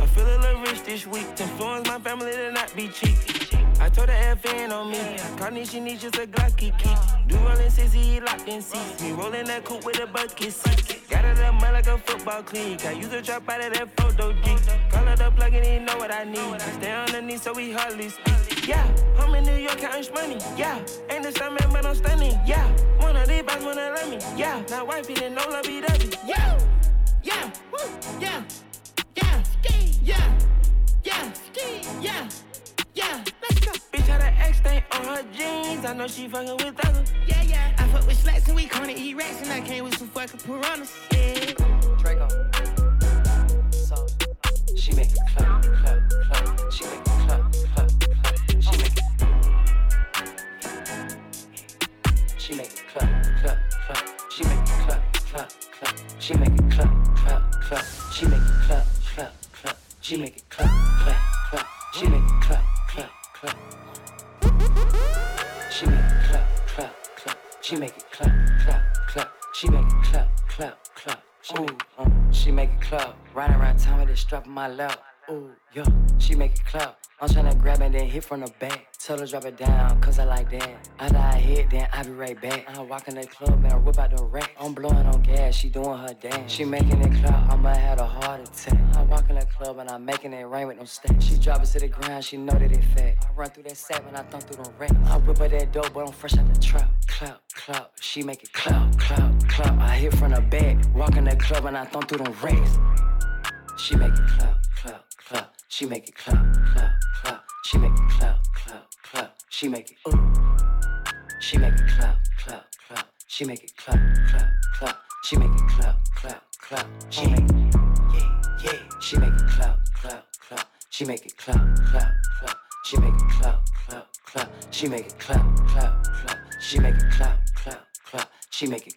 I feel a little rich this week. To influence my family to not be cheap. I told her FN on me. Carney, she needs just a Glocky key. Do rollin' sissy, he locked in seats. Me rollin' that coupe with a bucket seat. Got it up mud like a football cleat. I use a drop out of that photo geek. Call it up plug and he know what I need. I stay underneath so we hardly speak. Yeah, I'm in New York counting money. Yeah, ain't the same man, but I'm stunning. Yeah, one of these boys wanna love me. Yeah, now wifey didn't know love be dovey. Yeah, yeah, woo, yeah, yeah, yeah, yeah, yeah, yeah. Let's go. Bitch had an X stain on her jeans. I know she fucking with others. Yeah, yeah. I fuck with slacks and we gonna eat rats and I came with some fucking piranhas. Yeah. Draco. So she make it clap, clap, clap. She make it clap, clap, clap. She make it. She make it clap, clap, clap. She make it clap, clap, clap. She make it clap, clap, clap. She make it clap, clap, clap. She make it clap, clap, clap. She make it She make it clap, clap, clap. She make it clap, clap, clap. She make it, uh, she make it clap. Riding around town with this strap in my lap. Ooh, yeah, she make it clap. I'm tryna grab it, then hit from the back. Tell her drop it down, cause I like that. After I hit, then I be right back. I walk in the club and I whip out the rack. I'm blowing on gas, she doing her dance. She making it clap, I might have a heart attack. I walk in the club and I'm making it rain with no stacks. She drop it to the ground, she know that it fat. I run through that sack when I thump through the rack. I whip out that dope, but I'm fresh out the trap. Clap, clap, she make it clap, clap, clap. I hit from the back, walk in the club and I thump through the racks. She make it clap, clap, clap. She make it clap, clap, clap. She make it clap, clap, clap. She make it ooh. She make it clap, clap, clap. She make it clap, clap, clap. She make it clap, clap, clap. She make it yeah, yeah. She make it clap, clap, clap. She make it clap, clap, clap. She make it clap, clap, clap. She make it clap, clap, clap. She make it clap, clap, clap. She make it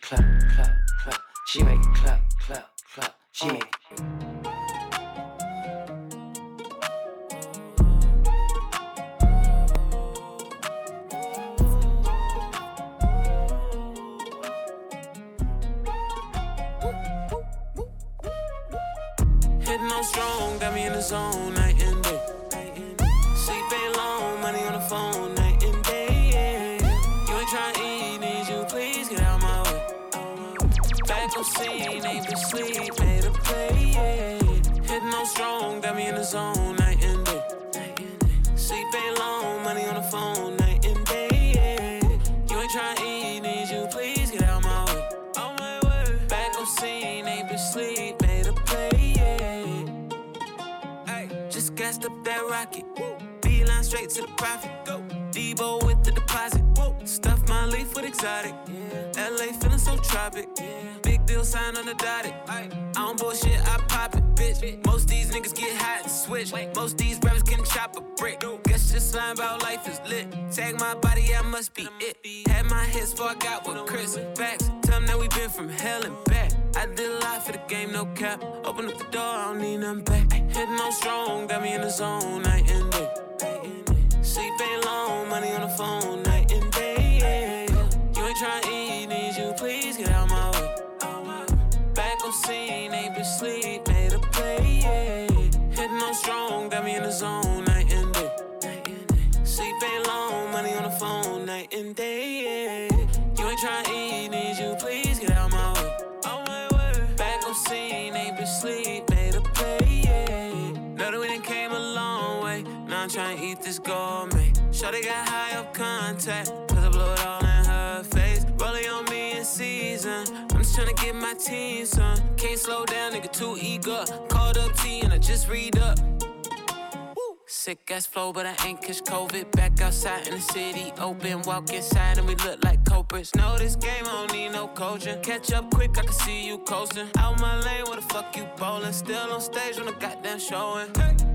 Ass flow, but I ain't catch COVID. Back outside in the city, open, walk inside, and we look like culprits. Know this game, I don't need no coaching. Catch up quick, I can see you coasting. Out my lane, where the fuck you bowling? Still on stage when the goddamn showing.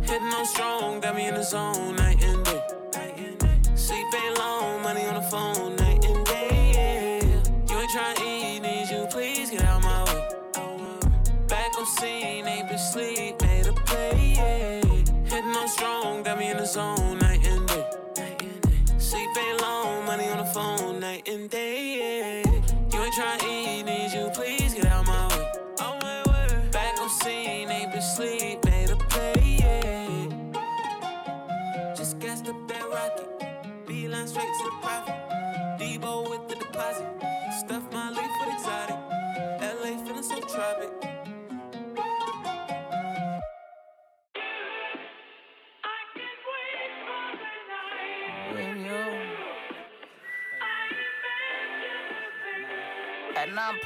Hitting on strong, got me in the zone, night and day. Sleep ain't long, money on the phone, night zone,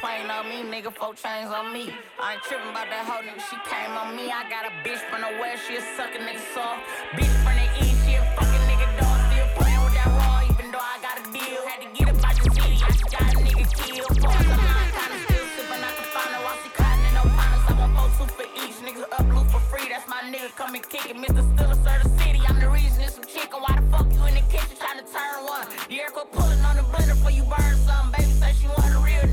Playing on me, nigga, four chains on me. I ain't tripping about that hoe nigga, she came on me. I got a bitch from the west, she a suckin' nigga soft. Bitch from the east, she a fucking nigga dog. Still playing with that raw, even though I got a deal. Had to get up out the city, I just got a nigga killed. Some line, kinda still sippin' out the fountain. While she cotton and no partners, I want four two for each. Niggas up blue for free, that's my nigga, come and kick it. Mr. Stiller, sir, the city. I'm the reason it's some chicken. Why the fuck you in the kitchen trying to turn one? The air quit pulling on the blender before you burn something. Baby say she want a real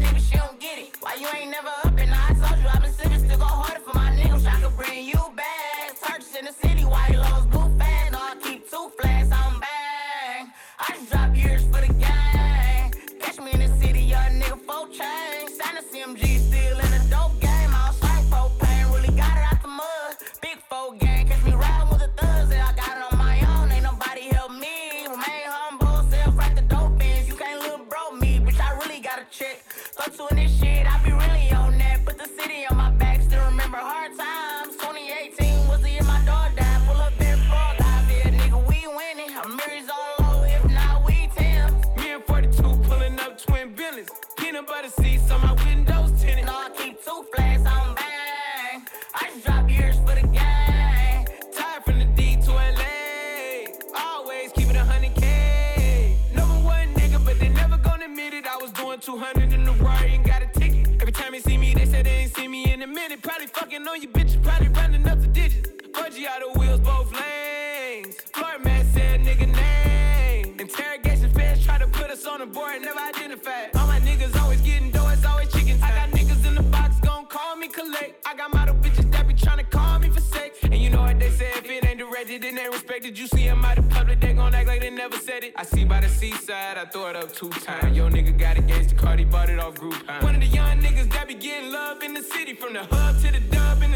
it then they respected. You see them out in public, they gon' act like they never said it. I see by the seaside, I throw it up two times. Yo, nigga got engaged to Cardi, bought it off Groupon. One of the young niggas that be getting love in the city, from the hub to the dub in the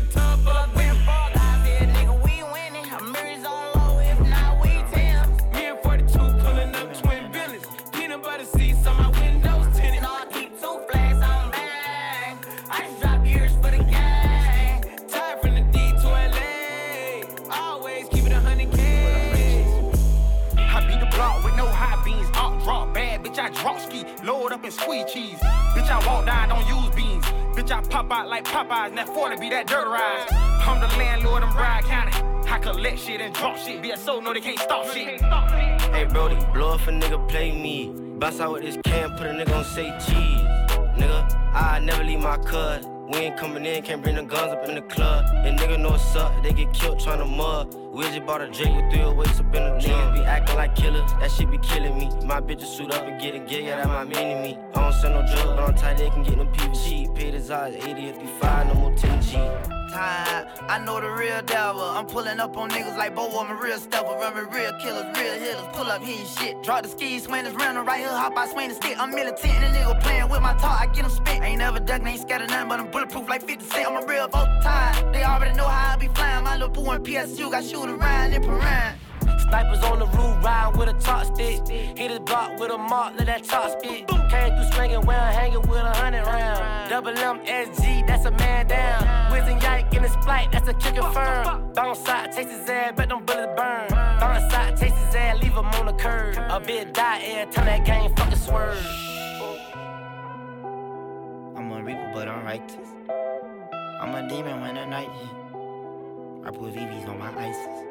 shit. BSO know they can't stop shit. Hey Brody, blow if a nigga play me. Bust out with this can, put a nigga on say cheese. Nigga, I never leave my cut. We ain't coming in, can't bring the guns up in the club. And nigga know what's up, they get killed trying to mud. We just bought a Drake with three weights up in the Niggas be acting like killers, that shit be killing me. My bitches suit up and get a gig, yeah, that my mini me. I don't sell no drugs, but I'm tight, they can get them people cheap. Paid his eyes 80 if he five, no more 10 G. time. I know the real devil. I'm pulling up on niggas like Bo, I'm a real stepper. Running real killers, real hitters. Pull up hitting shit. Drop the skis, swing this round right here. Hop I swing the stick. I'm militant and a nigga playing with my talk. I get them spit. Ain't never ducking, ain't scared of nothing, but I'm bulletproof like 50 Cent. I'm a real vote time. They already know how I be flying. My little boo and PSU got shooting around and around. Snipers on the roof, riding with a top stick. Hit his block with a mark, let that top spit. Came through swinging, where I'm hanging with a hundred round. Double M SG, that's a man down. Whizzing yank in his flight, that's a chicken firm. Bounce side, taste his ass, bet them bullets burn. Bounce side, taste his ass, leave him on the curb. A bit die every time that game fucking swerve. I'm a reaper, but I'm righteous. I'm a demon when the night hit. I put VVs on my ISIS.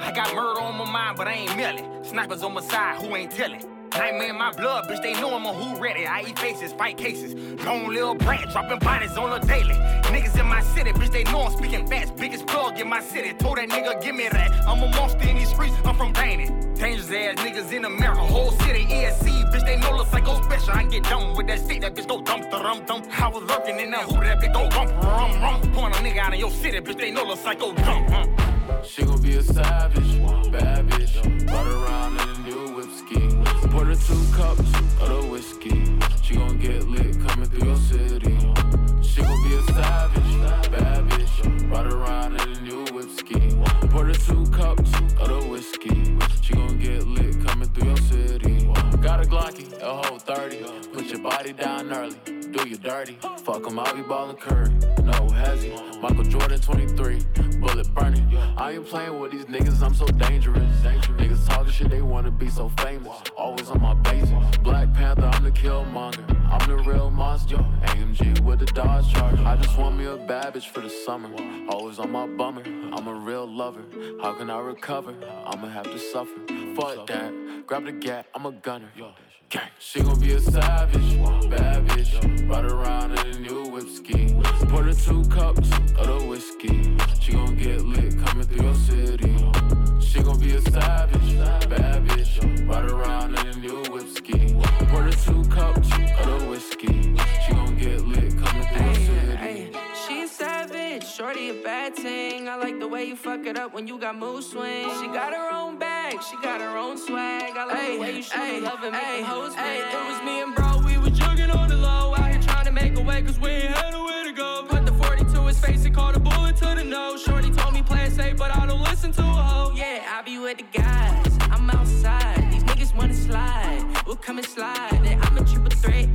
I got murder on my mind, but I ain't melting. Snipers on my side, who ain't telling? Nightmare in my blood, bitch, they know I'm a who ready. I eat faces, fight cases. Long little brat, dropping bodies on a daily. Niggas in my city, bitch, they know I'm speaking fast. Biggest plug in my city. Told that nigga, give me that. I'm a monster in these streets, I'm from Danny. Dangerous ass niggas in America, whole city, ESC, bitch, they know the psycho special. I get dumb with that shit, that bitch go dumpster, rum, dump. I was lurking in that who that bitch go bump, rum, rum. Point a nigga out of your city, bitch, they know the psycho dump, huh? She gon' be a savage, bad bitch. Ride around in a new whiskey. Pour her two cups of the whiskey. She gon' get lit coming through your city. She gon' be a savage, bad bitch. Ride around in a new whiskey. Pour her two cups of the whiskey. She gon' get lit coming through your city. Got a Glocky, a whole 30. Put your body down early. do you dirty. Fuck him, I'll be ballin' Curry. No hezzy. Michael Jordan 23, bullet burning. I ain't playing with these niggas, I'm so dangerous. Niggas talking shit, they wanna be so famous. Always on my base. Black Panther, I'm the killmonger. I'm the real monster. AMG with the Dodge Charger. I just want me a bad bitch for the summer. Always on my bummer. I'm a real lover. How can I recover? I'ma have to suffer. Fuck that. Grab the gat, I'm a gunner. Gang. She gon' be a savage, bad bitch. Ride around in a new whip ski. Pour her two cups of the whiskey. She gon' get lit coming through your city. She gon' be a savage, bad bitch. Ride around in a new whip ski. Pour her two cups of the whiskey. She gon' get lit coming through your city. Ay, savage, shorty a bad thing. I like the way you fuck it up when you got mood swings. She got her own bag, she got her own swag. I like the way you show the love and make hoes Ay, it was me and bro, we was jugging on the low. Out here trying to make a way, cause we ain't had nowhere to go. Put the 40 to his face and called a bullet to the nose. Shorty told me play it safe, but I don't listen to a hoe. Yeah, I be with the guys, I'm outside. These niggas wanna slide, we'll come and slide. And I'm a triple threat,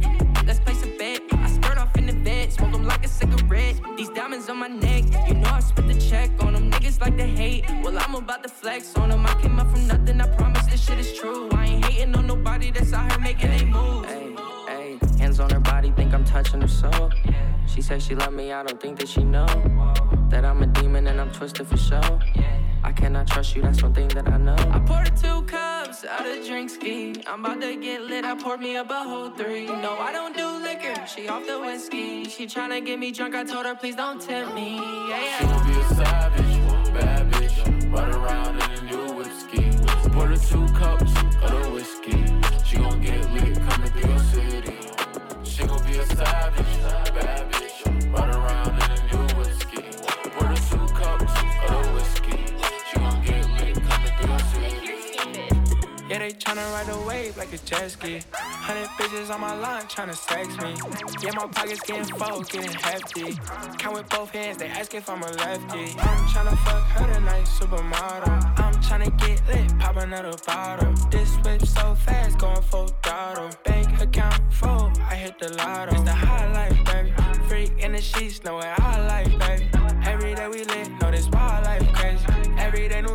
cigarette. These diamonds on my neck, you know I spit the check on them. Niggas like to hate, well, I'm about to flex on them. I came up from nothing, I promise this shit is true. I ain't hating on nobody that's out here making they moves. Hey, hey, hands on her body, think I'm touching her soul. She said she love me, I don't think that she know that I'm a demon and I'm twisted for show. I cannot trust you, that's one thing that I know. I poured two cups out of drink ski. I'm about to get lit, I poured me up a whole three. No, I don't do liquor, she off the whiskey. She tryna get me drunk, I told her, please don't tempt me. Yeah, She gon' be a savage, bad bitch. Ride around in a new whiskey. Pour her two cups of the whiskey. She gon' get lit savage, Yeah, they tryna ride a wave like a jet ski. Hundred bitches on my line tryna sex me. Yeah, my pockets getting full, getting hefty. Count with both hands, they ask if I'm a lefty. I'm tryna fuck her tonight, supermodel. I'm tryna get lit, pop another bottle. This whip so fast, going full throttle. Bank account full, I hit the lotto. It's the high life, baby. Freak in the sheets, know what I like, baby. Every day we lit, know this wild life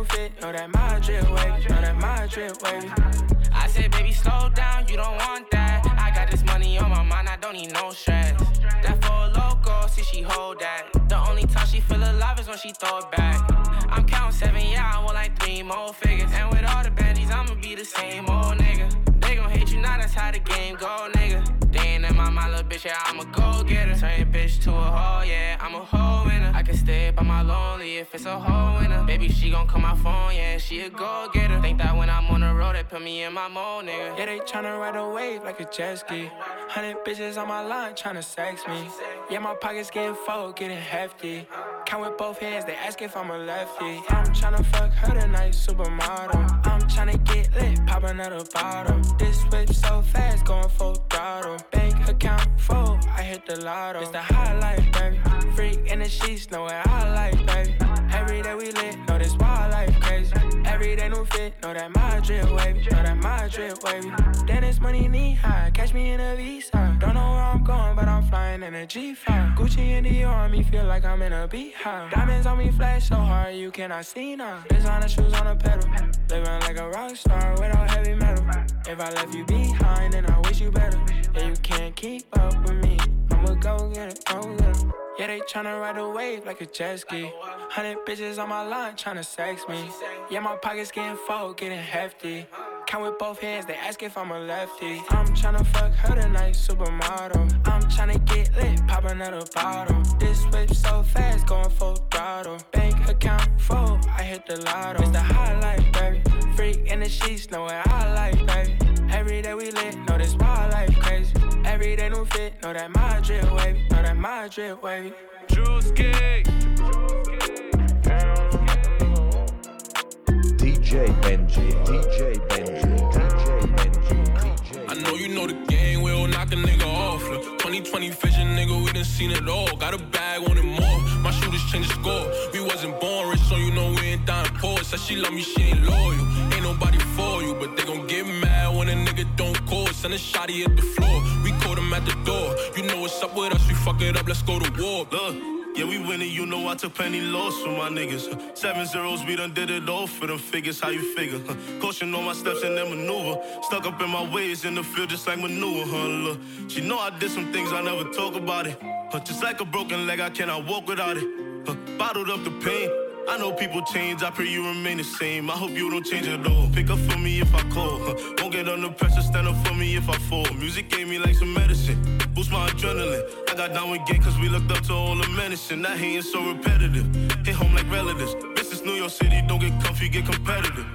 fit, know that my drip wavy, know that my drip wavy. I said, baby, slow down, you don't want that. I got this money on my mind, I don't need no stress. That for loco, see she hold that. The only time she feel alive is when she throw it back. I'm counting seven, yeah, I want like three more figures. And with all the bandies, I'ma be the same old nigga. They gon' hate you now, that's how the game go, nigga. In my mind, little bitch, yeah, I'm a go getter. Turn bitch to a hoe, yeah, I'm a hoe winner. I can stay by my lonely if it's a hoe winner. Baby, she gon' call my phone, yeah, she a go getter. Think that when I'm on the road, they put me in my mode, nigga. Yeah, they tryna ride a wave like a jet ski. Hundred bitches on my line tryna sex me. Yeah, my pockets getting full, getting hefty. Count with both hands, they ask if I'm a lefty. I'm tryna fuck her tonight, supermodel. I'm tryna get lit, pop another bottle. This whip so fast, going full throttle. Bank account full, I hit the lotto. It's the high life, baby. Freak in the sheets, know what I like, baby. Every day we lit, know this wild life crazy. Every day new fit, know that my drip wavy, know that my drip wavy. Then money knee high, catch me in a V-side. Don't know where I'm going, but I'm flying in a G5. Gucci in the me, feel like I'm in a beehive. Diamonds on me flash so hard, you cannot see now. Designer shoes on a pedal, living like a rock star without heavy metal. If I left you behind, then I wish you better. Yeah, you can't keep up with me. I'ma go get it, go get it. Yeah, they tryna ride a wave like a jet ski. Hundred bitches on my line tryna sex me. Yeah, my pockets getting full, getting hefty. Count with both hands, they ask if I'm a lefty. I'm tryna fuck her tonight, supermodel. I'm tryna get lit, pop another bottle. This whip so fast, going full throttle. Bank account full, I hit the lotto. It's the high life, baby. Freak in the sheets, know what I like, baby. Every day we lit, know this wild life crazy. Every day new fit, know that my drip wavy, know that my drip wavy. Drewski. DJ Benji, DJ Benji, DJ Benji, DJ. I know you know the game, we'll knock a nigga off. Look, 2020 vision, nigga, we done seen it all. Got a bag, wanted more. Shooters changed the score. We wasn't born rich, so you know we ain't dying poor. Said she love me, she ain't loyal. Ain't nobody for you, but they gon' get mad when a nigga don't call. Send a shotty at the floor. We them him at the door. You know what's up with us, we fuck it up, let's go to war. Look. Yeah, we winning, you know I took plenty loss from my niggas. Seven zeros, we done did it all for them figures, how you figure? Caution on my steps and then maneuver. Stuck up in my ways in the field just like manure, huh? Look, she know I did some things, I never talk about it. But just like a broken leg, I cannot walk without it. Bottled up the pain. I know people change, I pray you remain the same. I hope you don't change at all. Pick up for me if I call. Won't get under pressure, stand up for me if I fall. Music gave me like some medicine, boost my adrenaline. I got down with gang cause we looked up to all the medicine. That hating so repetitive. Hit home like relatives. This is New York City, don't get comfy, get competitive.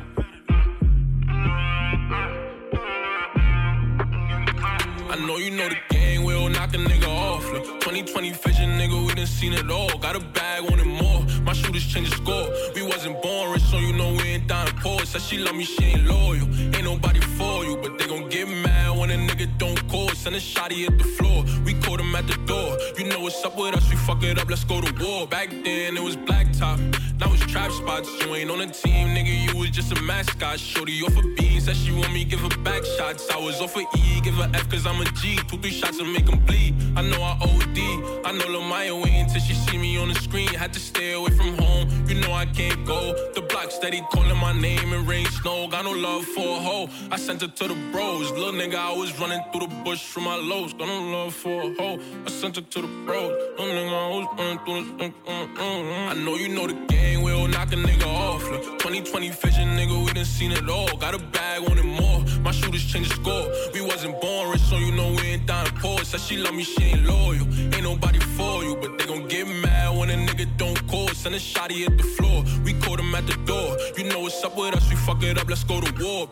I know you know the gang will knock a nigga off. Look, 2020 vision, nigga, we done seen it all. Got a bag, wanted more. My shooters change the score. We wasn't born rich, so you know we ain't dying poor. Said she love me, she ain't loyal. Ain't nobody for you, but they gon' get mad when a nigga don't call. Send a shotty at the floor. We caught him at the door. You know what's up with us, we fuck it up, let's go to war. Back then it was blacktop, now it's trap spots. You ain't on the team, nigga, you was just a mascot. Shorty off a bean, said she want me, give her back shots. I was off a E, give her F, cause I'm a G. Two, three shots and make them bleed. I know I OD. I know Lamaya waiting till she see me on the screen. Had to stay away from home. You know I can't go. The block steady calling my name in rain, snow. Got no love for a hoe. I sent her to the bros. Little nigga, I was running through the bush from my lows. Got no love for a hoe. I sent her to the bros. Little nigga, I was running through the. Uh, uh, uh, I know you know the gang will knock a nigga off. Look, 2020 vision, nigga, we done seen it all. Got a bag, wanted more. My shooters change the score. We wasn't born rich, so you know we ain't dying poor. Said she love me, she ain't loyal. Ain't nobody for you, but they gon' get mad when a nigga don't call. Send a shotty at the floor. We caught him at the door. You know what's up with us, we fuck it up, let's go to war.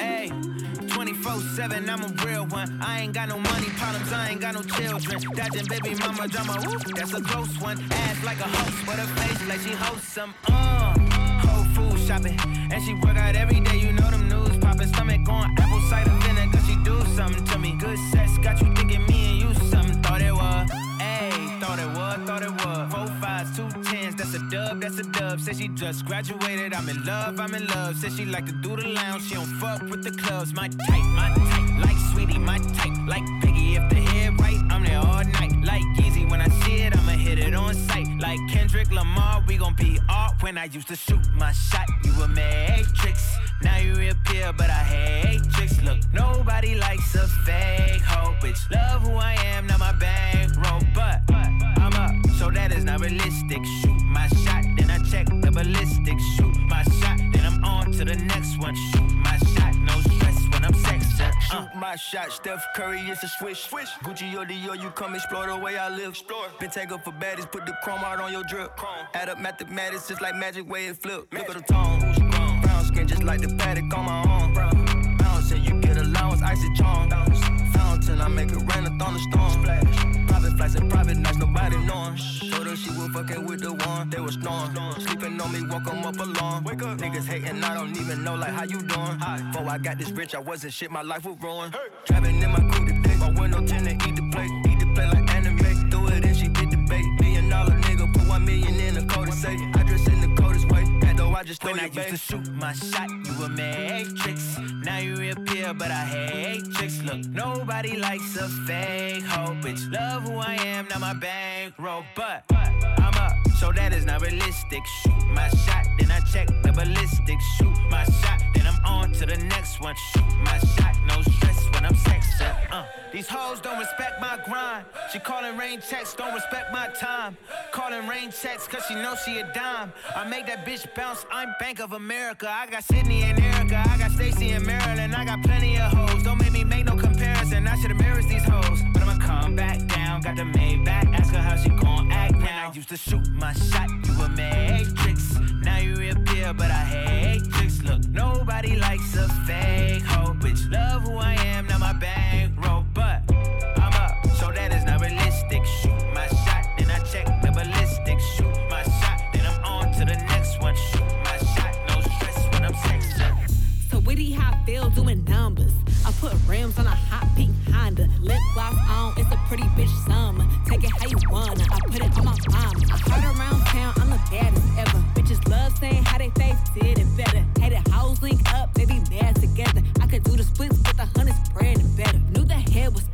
Hey. 24 7, I'm a real one. I ain't got no money problems, I ain't got no children. Dodging baby mama drama, woo, that's a gross one. Ass like a host, with a face like she hosts some. Uh, whole food shopping. And she work out every day, you know them news popping. Stomach on apple cider vinegar, she do something to me. Good sex, got you thinking me and you something. Thought it was, ayy, thought it was, thought it was. That's a dub, that's a dub. Said she just graduated, I'm in love, I'm in love. Said she like to do the lounge, she don't fuck with the clubs. My type, my type, like sweetie, my type, like Biggie. If the head right, I'm there all night. Like Easy, when I see it, I'ma hit it on sight. Like Kendrick Lamar, we gon' be off. When I used to shoot my shot, you a matrix. Now you reappear, but I hate tricks. Look, nobody likes a fake hoe, bitch. Love who I am, not my bankroll, but I'm up, so that is not realistic. Shoot my shot, then I check the ballistics. Shoot my shot, then I'm on to the next one. Shoot my shot, no stress when I'm sexing. Uh. Shoot my shot, Steph Curry, it's a swish. swish. Gucci or Dior, you come explore the way I live. Explore. Been take up for baddies, put the chrome out on your drip. Chrome. Add up mathematics, just like magic way it flip. Look at the tone. Skin, just like the Patek on my arm. Bouncing, you get allowance, icy charm. Fountain, I make it rain, a thunderstorm. Splash. Private flights and private nights, nobody knowing. Told her she was fucking with the one, they was snoring. Sleeping on me, woke 'em up alone. Wake up. Niggas hating, I don't even know, like, how you doing? Before I got this rich, I wasn't shit, my life was ruined. Driving in my coupe today, my window the plate, eat the plate just When I used to shoot my shot, you were matrix. Now you reappear, but I hate tricks. Look, nobody likes a fake hoe, bitch. Love who I am, not my bankroll, but I'm up, so that is not realistic. Shoot my shot, then I check the ballistics. Shoot my shot, then I'm on to the next one. Shoot my shot, no I'm sexing. Uh. These hoes don't respect my grind. She calling rain checks, don't respect my time. Calling rain checks, cause she knows she a dime. I make that bitch bounce, I'm Bank of America. I got Sydney and Erica, I got Stacy and Maryland. I got plenty of hoes, don't make me make no comparison. I should embarrass these hoes, but I'ma come back down. Got the Maybach, ask her how she gon' act now. I used to shoot my shot, you a matrix. Now you reappear, but I hate tricks. Look, nobody likes a fake hoe, bitch. Love who I am, not my bankroll, but I'm up, so that is not realistic. Shoot my shot, then I check the ballistics. Shoot my shot, then I'm on to the next one. Shoot my shot, no stress when I'm sexing. So witty how I feel doing numbers. I put rims on a Honda. Lip gloss on, it's a pretty bitch summer. Take it how you wanna. I put it on my mama. I heard around town, I'm the baddest ever. Bitches love saying how they face did it better. Hated hoes link up, they be mad together.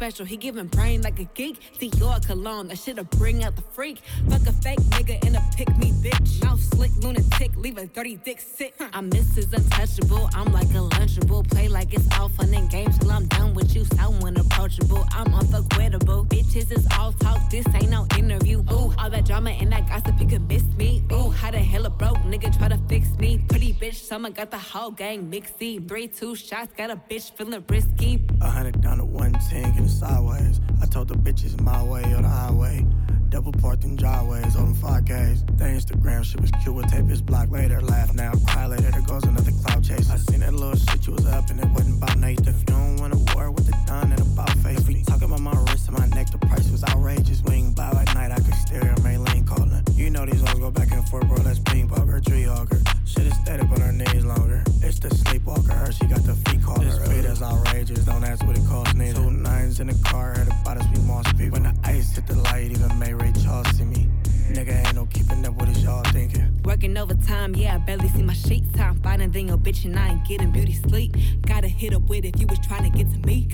Special. special. He giving brain like a geek. See your cologne, that shit'll bring out the freak. Fuck a fake nigga in a pick me bitch. Mouth slick, lunatic, leave a dirty dick sick. I'm Mrs. Untouchable, I'm like a lunchable. Play like it's all fun and games till I'm done with you. So unapproachable, I'm unforgettable. Bitches is all talk, this ain't no interview. Ooh, all that drama and that gossip, you could miss me. Ooh, how the hell a broke nigga try to fix me? Pretty bitch, someone got the whole gang mixy. Three, two shots, got a bitch feeling risky. A hundred down to one ten, getting sideways. I told the bitches my way or the highway. Double parked in driveways on them 5Ks. The Instagram shit was cute with tape his block later. Laugh now, cry later. There goes another cloud chase. I seen that little shit you was up and it wasn't about Nate. If you don't want to war with the done and about face. We talk about my wrist and my neck, the price was outrageous. We ain't buy at night, I could stare at Maylene calling. You know these hoes go back and forth, bro. That's ping poker, tree hugger. Shit is steady, but her knees longer. It's the sleepwalker, her, she got the feet caller. This speed is outrageous, don't ask what it costs neither. Two nines in the car, heard about us, we moss people. When the ice hit the light, even May Ray Charles see me. Nigga ain't no keeping up with his y'all thinking. Working overtime, yeah, I barely see my sheets. Time finding than your bitch and I ain't getting beauty sleep. Gotta hit up with if you was trying to get to me.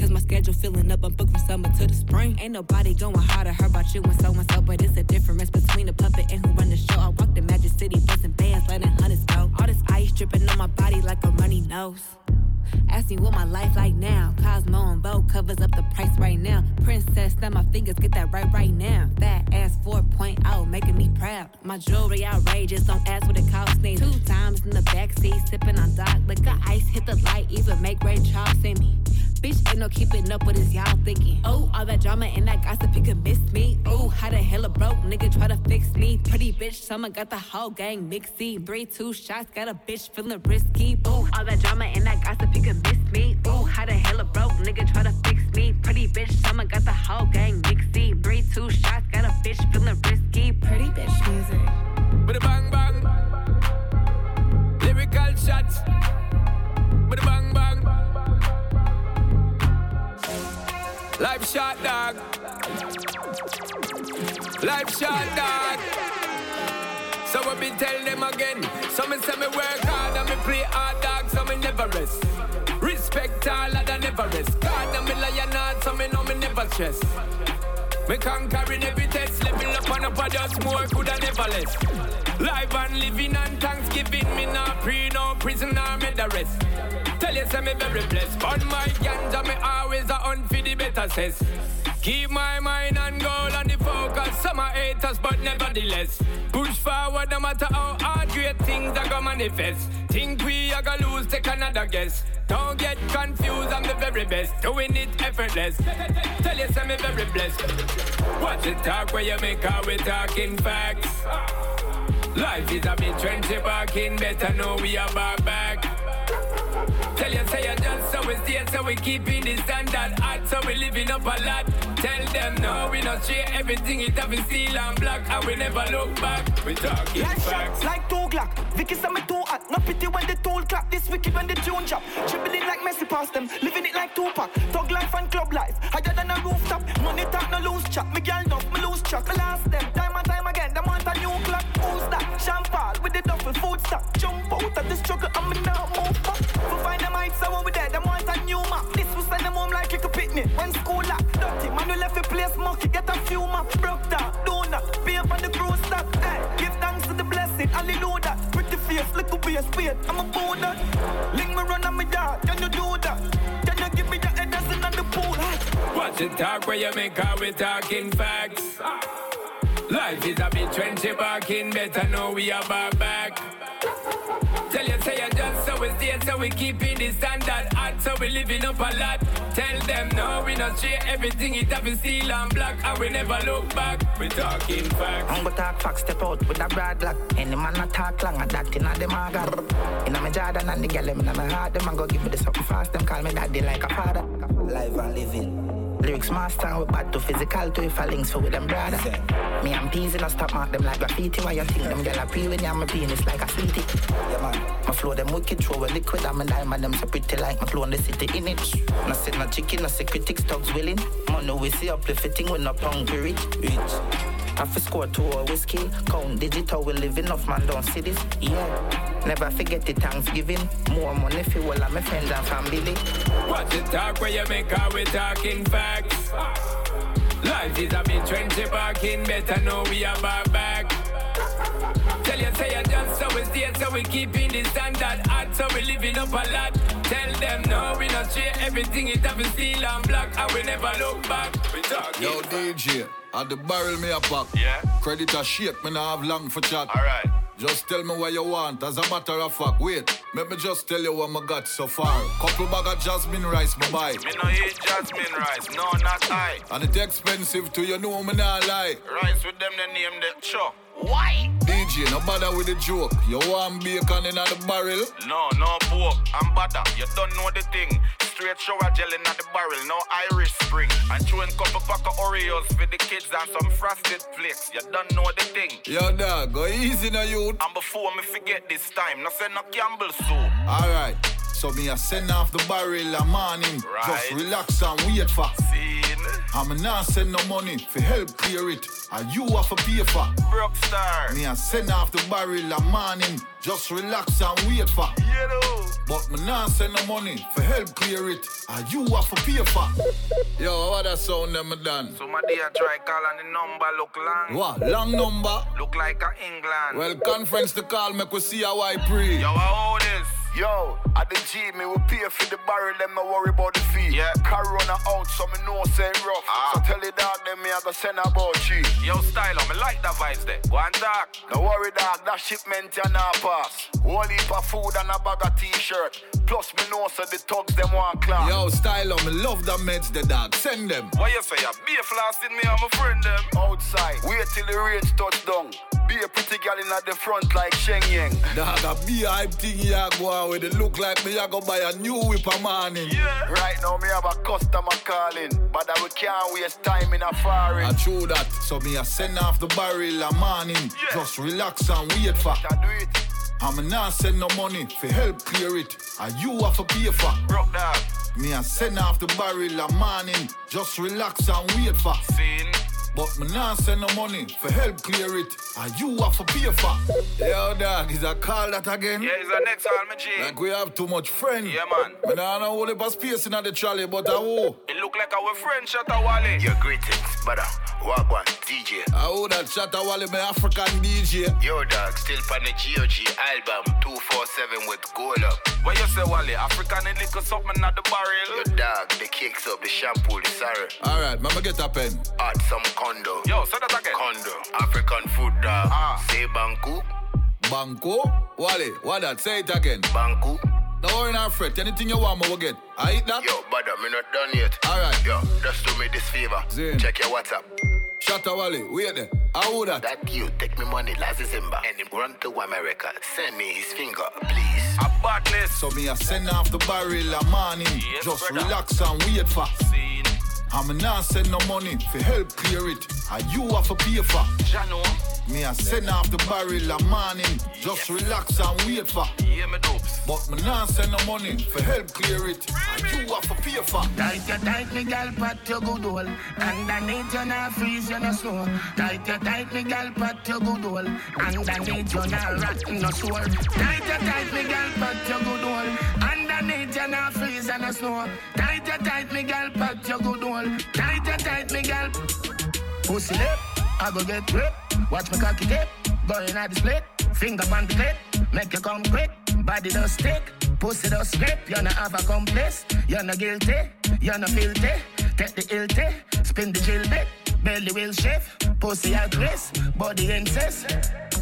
Cause my schedule filling up, I'm booked from summer to the spring. Ain't nobody going harder, heard about you and so and so. But it's a difference between the puppet and who run the show. I walk the Magic City, busting bands, letting hunters go. All this ice dripping on my body like a runny nose. Ask me what my life like now. Cosmo and Vogue covers up the price right now. Princess, snap my fingers, get that right right now. Fat ass 4.0, making me proud. My jewelry outrageous, don't ask what it costs me. Two times in the backseat, sipping on dark liquor. Ice hit the light, even make Ray Charles see me. Bitch, ain't no keeping up with this y'all thinking. Oh, all that drama and that gossip, you could miss me. Oh, how the hell a broke nigga try to fix me? Pretty bitch, someone got the whole gang mixy. Three, two shots, got a bitch feeling risky. Oh, all that drama and that gossip, you could miss me. Oh, how the hell a broke nigga try to fix me? Pretty bitch, someone got the whole gang mixy. Three, two shots, got a bitch feeling risky. Pretty bitch music. A bang bang. Lyrical shots. A bang bang. Life shot dog. Life shot dog. So I be tell them again. Some say me work hard and me play hard dog, so me never rest. Respect all of the never rest. God and me lion hard, so me know me never stress. Me conquering every test, level up and up, I just more good than ever less. Live and living and Thanksgiving, me not pre, no prison, or me the rest. Tell you, say me very blessed. On my ganja, me always a hunt for the better cess. Keep my mind on goal and the focus. Some are haters, but nevertheless. Push forward, no matter how hard great things are gonna manifest. Think we are gonna lose, take another guess. Don't get confused, I'm the very best. Doing it effortless. Tell you, me very blessed. Watch it talk where you make how we talking facts. Life is a bit trendy barking, better know we are back back. Tell you, say you just so we stay, so we keeping the standard hot, so we living up a lot. Tell them no, we not share everything, it have steel and black, and we never look back. We talking Like facts. shots, like two Glock. Vicky say me too hot. No pity when the tool clap. This wicked when the tune drop. Dribbling like Messi past them. Living it like Tupac. Thug life and club life. Higher than a rooftop. Money talk no loose chop. Me girl enough, me lose track. Me last them. Time That? Champagne with the duffel food stock. Jump out of the struggle and me now move back. We find them heights so when we dead, Them want a new map. This will send them home like a picnic. When school lock. Dirty man we left a place monkey. Get a few map. Broke down. Donut. Pay up on the crew stop. Hey, give thanks to the blessing. Hallelujah. Pretty face, little be a spade. I'm a boulder. Link me run on me yard. Can you do that? Can you give me the head that's in the pool? Watch it talk where you make how we talking facts. Ah. Life is a bit trendy barking, better know we are back back. Tell you, say you just so we stay, so we keep keeping the standard hot, so we living up a lot. Tell them no, we not share everything, it have steel and black, and we never look back. We talking facts. I'm gonna talk facts, step out with a broad black. Any man not talk long, I that in a them agar. In a me Jordan and the girl, them in my heart, them a go give me the something fast, them call me daddy like a father. Live and living. Lyrics master, we bad to physical to if I links for with them brother. Me and peas in a stop mark them like graffiti. Why you think them gyal a pre when you my penis like a sweetie? Yeah man, my flow them wicked, throw a liquid. I'm a diamond, them so pretty like my flow in the city in it. No sit no chicken, no say critics, dogs willing. Money we see uplifting, we no punk we rich. Rich. I fi score two or whiskey. Count digital, we living off man don't see this. Yeah. Never forget the Thanksgiving. More money for all of my friends and family. What's the talk where you make how we talking facts? Life is a bit twenty back in, better know we are back. Tell you say you just so we stay, so we keeping the standard hot, so we living up a lot. Tell them no, we not share everything, it have steel and black, and we never look back. We talking. Yo, DJ, at the barrel me a pop. Yeah. Credit a shake, me nah have long for chat. Alright. Just tell me what you want, as a matter of fact. Wait, let me just tell you what I got so far. Couple bag of jasmine rice, me buy. Me no eat jasmine rice, no, not I. And it expensive to you know me nah lie. Rice with them, they name the chop. Why? DJ, no bother with the joke. You want bacon in the barrel? No, no pork. I'm butter. You don't know the thing. Straight shower gel in the barrel, no Irish spring. And chewing couple pack of Oreos for the kids and some frosted flakes. You don't know the thing. Yo, dog, go easy now, youth. And before me forget this time, no say no Campbell soup. Alright, so me a send off the barrel a morning. Right. Just relax and wait for. Scene. I'm not send no money for help clear it. And you have to pay for. Broke star. Me a send off the barrel a morning. Just relax and wait for. You know. But me not send no money for help clear it. And you have to pay for. Yo, what that sound them done? So my dear try call and the number look long. What? Long number? Look like a England. Well, conference to call me, we see how I pray. Yo, how this? Yo, at the G, me will pay for the barrel, them no worry about the fee. Yeah. Corona out, so me know say rough. Ah. So tell the dog them me I go send about cheap. Yo, style, me like the vibes there. Go and talk. No worry dog, that shipment ya not pass. Whole heap of food and a bag of t-shirt. Plus me know so the thugs them want class. Yo, style me love the meds, the dog. Send them. Why you say? You be a flasting me and my friend them. Outside, wait till the range touch down. Be a pretty girl in at the front like Sheng Yang. Dog, a be a hype thing ya go on with it. Look like me, I go buy a new whip a morning. Yeah. Right now me have a customer calling, but I we can't waste time in a foreign. I true that, so me a send off the barrel a morning. Yeah. Just relax and wait for. I do it. I'm not send no money for help clear it. And you have to pay for. Broke dog. Me a send off the barrel a morning. Just relax and wait for. But me not send no money for help clear it. And you have to pay for. Yo, dog, is a call that again? Yeah, it's the next one, my G. Like we have too much friend. Yeah, man. Me nah know only for space in the trolley, but uh, I will. It look like our friend Shatta Wale. Your greetings, brother. Wagwan, DJ. I uh, would that Shatta Wale my African DJ. Yo, dog, still pan the GOG album 247 with gold up. What you say, Wale? African and liquor something at the barrel. Your dog, the cakes up, the shampoo, the sorry. Alright, mama get a pen. Add some condo. Yo, say that again. Condo. African food, dog. Ah. Say banku. Banco? Wale, what that? Say it again. Banku. Don't worry, not fret. Anything you want, me will get. I eat that? Yo, brother, me not done yet. Alright. Yo, just do me this favor. Zin. Check your WhatsApp. Shatta Wale. Wait there. How would that? That you take me money last December and him run to America. Send me his finger, please. A badness. So me a send off the barrel a morning. Yes, Just brother. relax and wait for. Scene. I'm not send no money for help clear it. And you have to pay for. Jano. Me a send off the barrel a morning. Just relax and wait for. Yeah, me dopes. But me not send no money for help clear it. And you have to pay for. Tight you tight me gal pat your good hole Underneath you not freeze you no snow Tight you tight me gal pat your good hole Underneath you not rot no sore Tight you tight me gal pat your good hole Underneath you not freeze you no snow Tight you tight me gal pat your good hole Tight you tight me gal Pussy lip, I go get grip. Watch me cocky tip, going at the split. Finger on the clip, make you come quick. Body does stick, pussy does grip You no have a complice, you no guilty You no filthy, take the tea Spin the chill bit, belly will shift. Pussy risk, body incest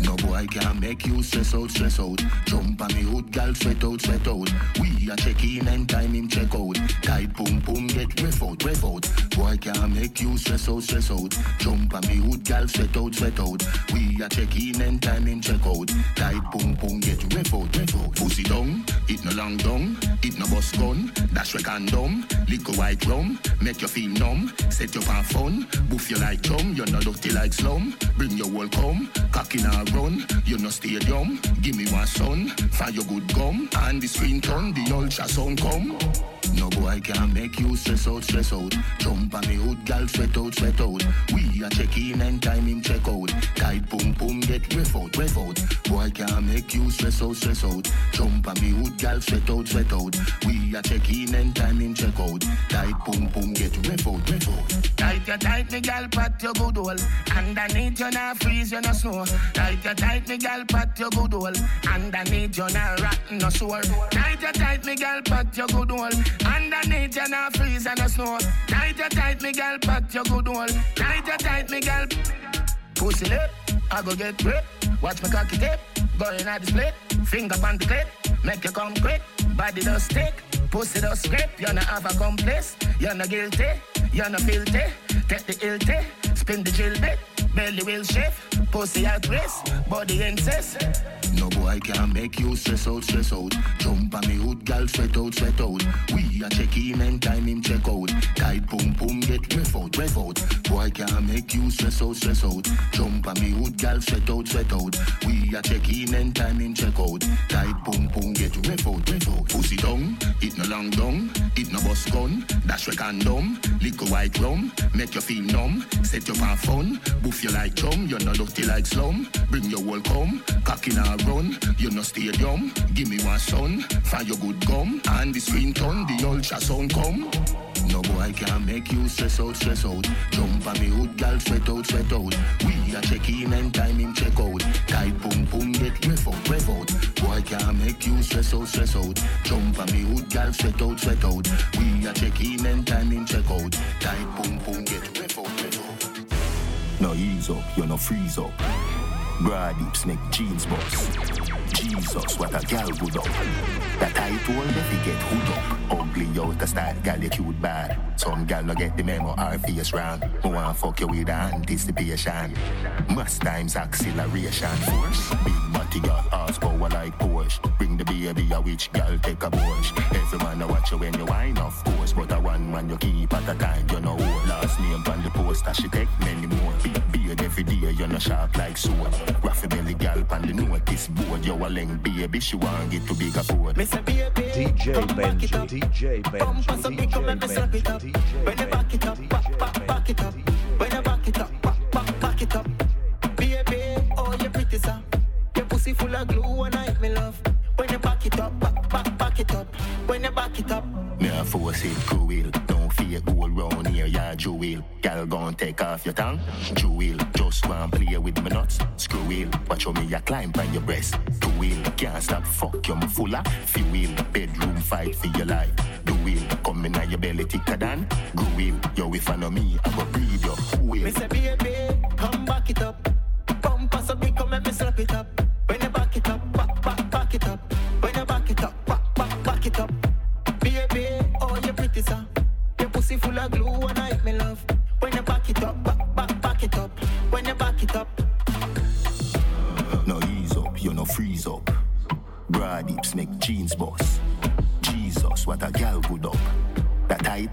No boy can make you stress out, stress out. Jump on me hood, gal, sweat out, sweat out. We a check in and time him check out. Tight boom boom, get ref out, ref out. Boy can make you stress out, stress out. Jump on me hood, gal, sweat out, sweat out. We a check in and time him check out. Tight boom boom, get ref out, ref out. Pussy down, it no long down, it no bust gun. Dash we condom, liquor white rum, make you feel numb. Set you for fun, boof you like chum. You no dirty like slum. Bring your whole come, cock in a run. You no stadium, give me one son. Fire good gum, and the screen turn, the ultrasound come. No boy can make you stress out, stress out. Jump on me hood, gal, sweat out, sweat out. We a check in and time him check out. Tight pum pum, get ref out, ref out. Boy can make you stress out, stress out. Jump on me hood, gal, sweat out, sweat out. We a check in and time him check out. Tight pum pum, get ref out, ref out. Tight you tight, me gal, pat your good hole. Underneath you not freeze, you no snow. Tight you tight, me gal, pat your good hole. Underneath you not rot, no sore. Tight you tight, me gal, pat your good hole. Underneath you not freeze and no snow. Tight you tight, me gal, pat your good hole. Tight you tight, me gal. Pussy lip, I go get grip. Watch me cocky tip, going at the split. Finger on the clip, make you come quick. Body does stick, pussy does scrape. You not have a complice, you not guilty, you not filthy. Take the guilty, spin the drill bit. Belly will shift, pussy at body insist. No boy can make you stress out, stress out. Jump on me hood, gal, sweat out, sweat out. We a check in and time him check out. Tight pum pum, get ref out, ref out. Boy can make you stress out, stress out. Jump on me hood, gal, sweat out, sweat out. We a check in and time him check out. Tight pum pum, get ref out, ref out. Pussy down, it no long down, it no bus gun. Dash we condom, liquor white rum, make you feel numb. Set you for fun, boof you like chum. You're not dirty like slum. Bring your whole come, cock in a run. You no stadium, give me one son. Find your good gum, and the screen turn, the ultrasound come. No boy can make you stress out, stress out. Jump on me hood, gal, sweat out, sweat out. We a check in and him check out. Tight pum pum, get ref out, ref out. Boy can make you stress out, stress out. Jump on me hood, gal, sweat out, sweat out. We a check in and him check out. Tight pum pum, get out. No ease up, you no freeze up. Broad hips make jeans bust. Jesus, what a gal good up. That tight hole if get hood up. Ugly out the style, gal you cute bad. Some gal no get the memo, our face round. Who want fuck you with anticipation. Must times acceleration force. Big body gal, ass power like Porsche. Bring the baby a which gal take a Porsche. Every man a watch you when you wine, of course. But a one man you keep at a time, you know. Last name on the poster, she take many more. Big beard every day, you know sharp like sword. Raffy belly gal pan the notice board. You a leng baby, she want get to bigger board. DJ Benji, DJ Benji, DJ Benji, When you back it up, back, back, back it up. When you back it up, back, back, back it up. Baby, oh you pretty sir. Your pussy full of glue and I me love. When you back it up, back, back, back it up. When you back it up. A force it cruel. Don't fear gold round here, yeah, jewel. Gal gon' take off your tongue. Jewel, just want play with my nuts. Screw wheel, watch how me a climb on your breast. Two wheel, can't stop, fuck you, me full of fuel. Bedroom fight for your life. Do wheel, come in your belly thicker than. Go wheel, yo, if I know me, I go breed you. Who will? Me say baby, come back it up. Bumper so big, come let me slap it up.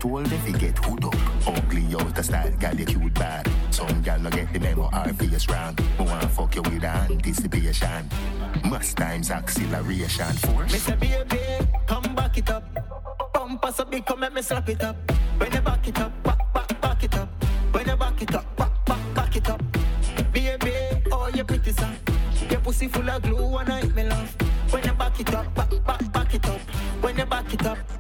Hole if you get hood up. Ugly out the style, gal you cute bad. Some gal get the memo, our face wrong. Who wanna fuck you with anticipation. Must times acceleration force. Say baby, come back it up. Bumper so big, come let me slap it up. When you back it up, back, back, back it up. When you back it up, back, back, back it up. Baby, oh you pretty sir. Your pussy full of glue and I me love. When you back it up, back, back, back it up. When you back it up.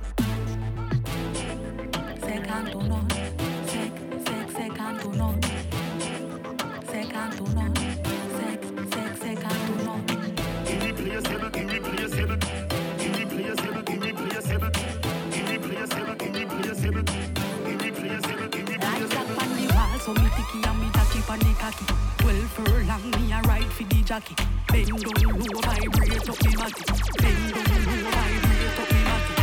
Cocky. Twelve furlong, me a ride for the jockey. Bend down low, vibrate up me body. Bend down low, vibrate up me body.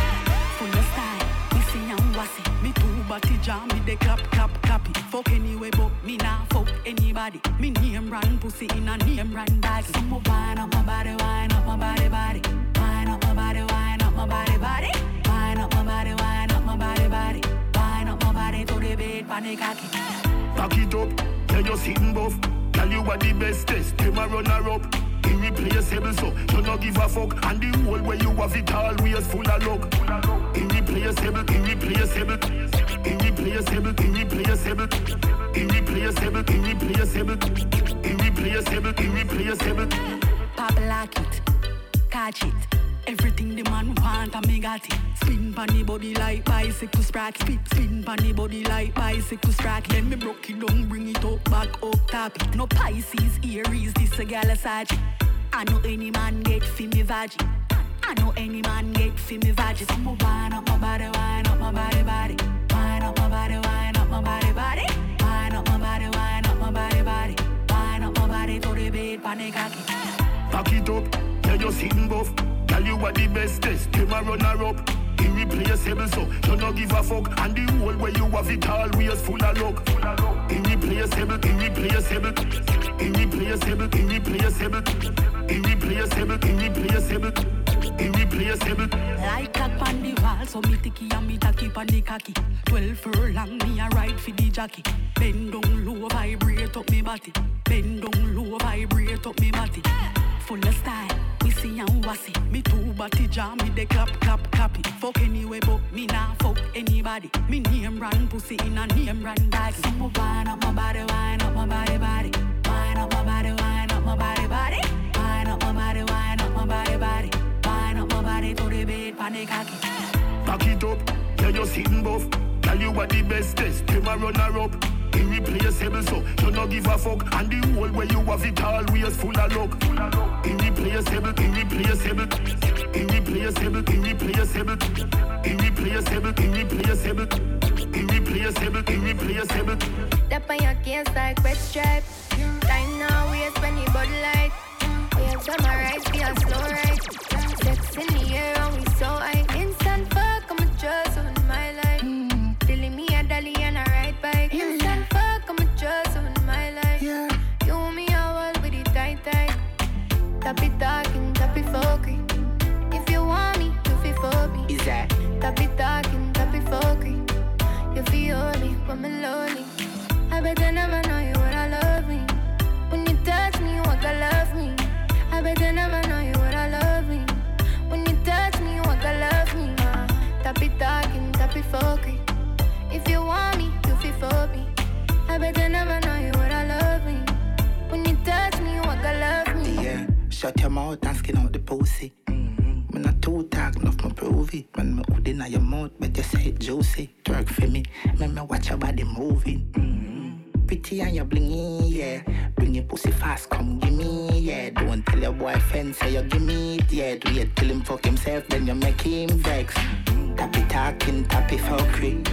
Full of style, missy and wassy. Me two body jam, me de clap, clap, clappy. Fuck anyway, but me nah fuck anybody. Me name brand pussy in a name brand bag. So me wine up my body, wine up my body, body. Wine up my body, wine up my body, body. Wine up my body, wine up my body, body. Wine up my body to the bed, the cocky. Back it up, tell you sitting buff. Tell you what the bestest, them a run her up. irreplaceable. So you no give a fuck, and the whole way you have it always full of luck. Irreplaceable, irreplaceable, irreplaceable, irreplaceable, irreplaceable, irreplaceable, irreplaceable, irreplaceable. Pop lock it, catch it. Everything the man want, I me got it. Spin pon the body like bicycle sprack. Spin, spin pon the body like bicycle sprack. Then me broke it down, bring it up, back up, tap it. No Pisces, Aries, this a gal a Sag. I know any man get fi me vag. I know any man get fi me vag. So me wind up my body, wind up my body, body. Wind up my body, wind up my body, body. Wind up my body, wind up my body, body. Wind up my body to the bed, panic cocky. Back it up, yeah you sitting buff. Tell you what the bestest, them a runner up. Irreplaceable, so you no give a fuck, and the whole way you have it always full of luck. Irreplaceable, irreplaceable, irreplaceable, irreplaceable, irreplaceable, irreplaceable, irreplaceable. Like a on the wall, so me ticky and me tacky pon the cocky. Twelve furlong, me a ride for the jockey. Bend down low, vibrate up me body. Bend down low, vibrate up me body. Full of style, see and wassy. Me two body jam, me de clap clap clappy. Fuck anyway, but me nah fuck anybody. Me name brand pussy in a name brand bag. So me wind up my body, wind up my body, body. Wind up my body, wind up my body, body. Wind up my body, wind up my body, body. Wind up my body to the bed, panic cocky. Back it up, yeah you sitting buff. Tell you what the best bestest, them a runner up. Irreplaceable, so you no give a fuck, and the whole way you have it always full of luck. Irreplaceable, irreplaceable, irreplaceable, irreplaceable, irreplaceable, irreplaceable, irreplaceable, irreplaceable. Step on your case like wet stripe. Time now, waste when you bud light. Waves summarize, be a slow ride. Sex in the air, and we so high. That? Tap it talking, tap it fucking. You feel me I'm lonely. I bet I never know you would I love me. When you touch me, you walk I love me. I bet I never know you would I love me. When you touch me, you walk I love me. Uh, tap it talking, tap it fucking. If you want me, you feel for me. I bet I never know you would I love me. When you touch me, you walk I love me. Yeah, shut your mouth and skin out the pussy. Mm-hmm. Me not too talk, enough prove it. When me hood inna your mouth, but you say it juicy. Twerk for me, make me watch your body moving. Mm-hmm. Pretty and you blingy, yeah. Bring your pussy fast, come give me, yeah. Don't tell your boyfriend say you give me it, yeah. Wait till him fuck himself, then you make him vex. Tappy talking, tappy fuckery.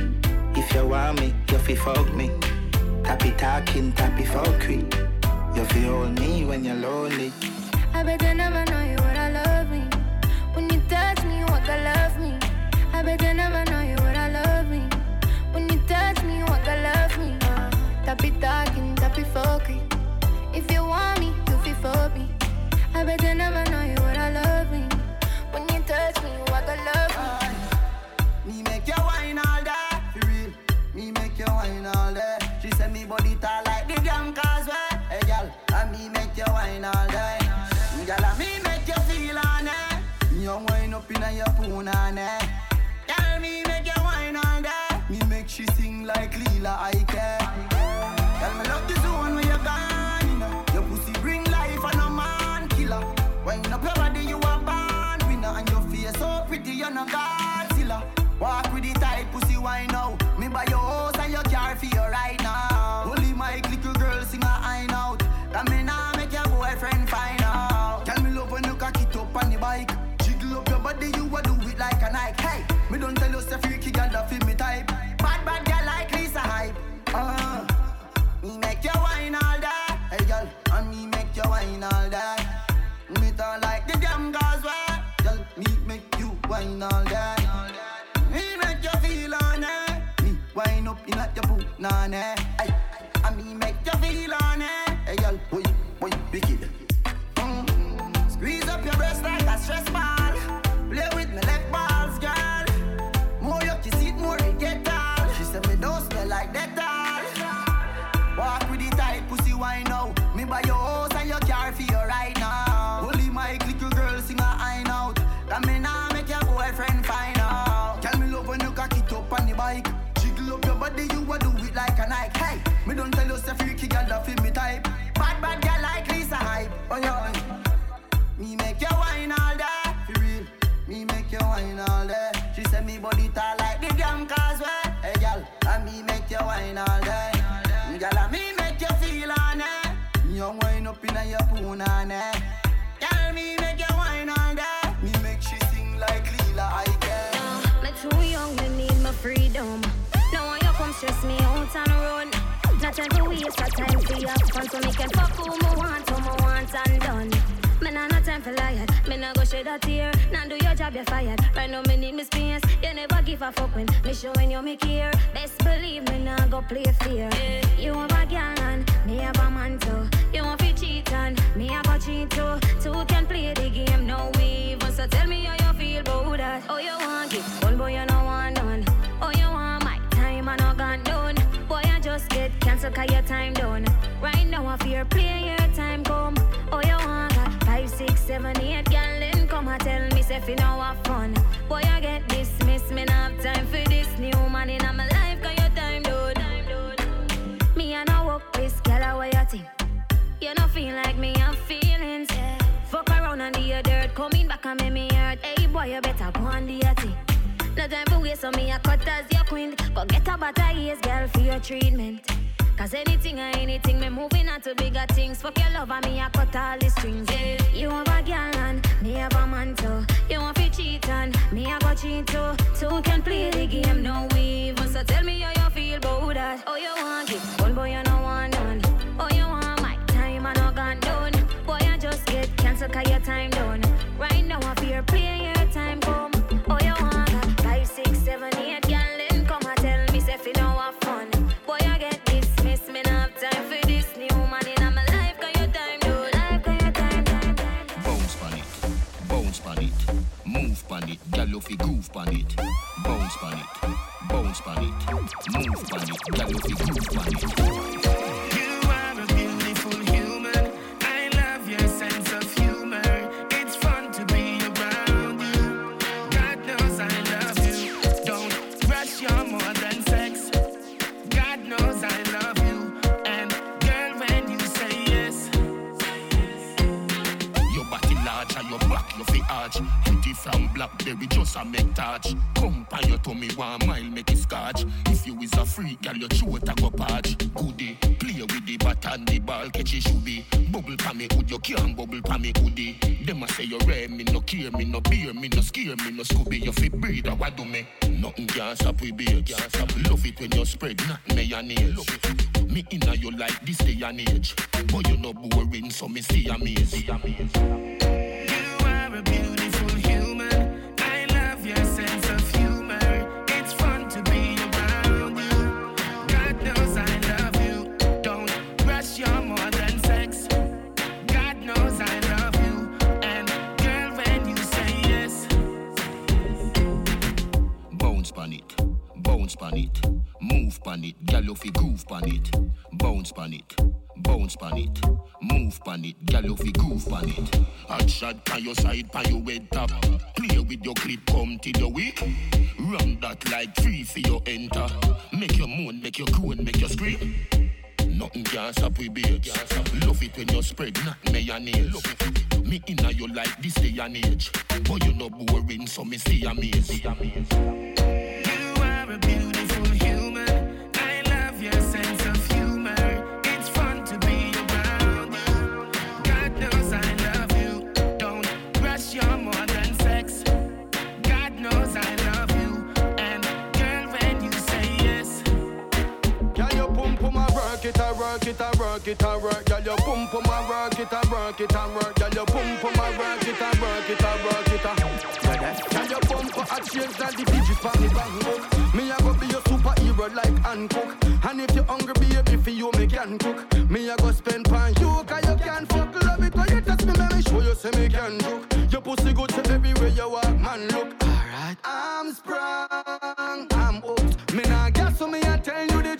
If you want me, you fi fuck me. Tappy talking, tappy fuckery. You fi hold me when you're lonely. I bet I never know you cancelled your time done. Right now I fear play your time come. Oh you want got five, six, seven, eight girl then come and tell me say you know have fun. Boy I get dismissed, me not have time for this new man in my life cause your time done. Me I walk this girl away you think. You don't feel like me have feelings. Fuck around do your dirt, coming back and make me hurt. Hey boy, you better go do your thing. No time for waste, so me a cut as your queen. Go get a butter ears, girl, for your treatment. Cause anything or anything, me moving on to bigger things. Fuck your love and me a cut all the strings. Yeah. You have a girl and me have a man too. You want to cheat and me a go cheat too. Two can play the game, no even. So tell me how you feel about that. Oh, you want it, one boy you no want none. Oh, you want my time I gone done. Boy, I just get cancelled cause your time done. Right now I fear you fi groove pan it. Bounce pan it, bounce pan it, move pan it, gal you fi groove pan it. Blackberry just a make touch. Come pan your tummy one mile make it scotch. If you is a freak, girl your throat a go patch. Goodie, play with the bat and the ball catch it should be. Bubble pa me hood, you can't bubble pa me hoodie. Them a say you rare, me no care, me no beer, me no scare, me no scooby. You fi breed a what do me? Nothing can stop we beer, can't stop. Love it when you spread not mayonnaise. Me inna you like this day and age. But you no boring, so me see amaze. See amaze. you are a beautiful it, move pan it, gal fi groove pan it. Bounce pan it, bounce pan it, move pan it, gal fi groove pan it. Hot shot pan your side, pan your head top. Play with your clip, come till you weak. Run that like free for your enter. Make your moan, make your groan, make your scream. Nothing can stop we babes. Love it when you spread, not mayonnaise. Me inna you like this day and age. But you no boring, so me see amaze. It, a work it, a work it, a work. Girl, your pum pum a work it, a work it, a work. Girl, your pum pum a work it, a work it, a work it, a. Girl, your pum pum a change like the digits for me bang book. Me a go be your superhero like Hancock. And if you hungry, baby, for you me can cook. Me a go spend pan you, cause you can fuck love it. Cause you touch me, let me show you say me can do. Your pussy good to everywhere you walk, man. Look, alright. I'm sprung, I'm hooked. Me nah guess so me I tell you the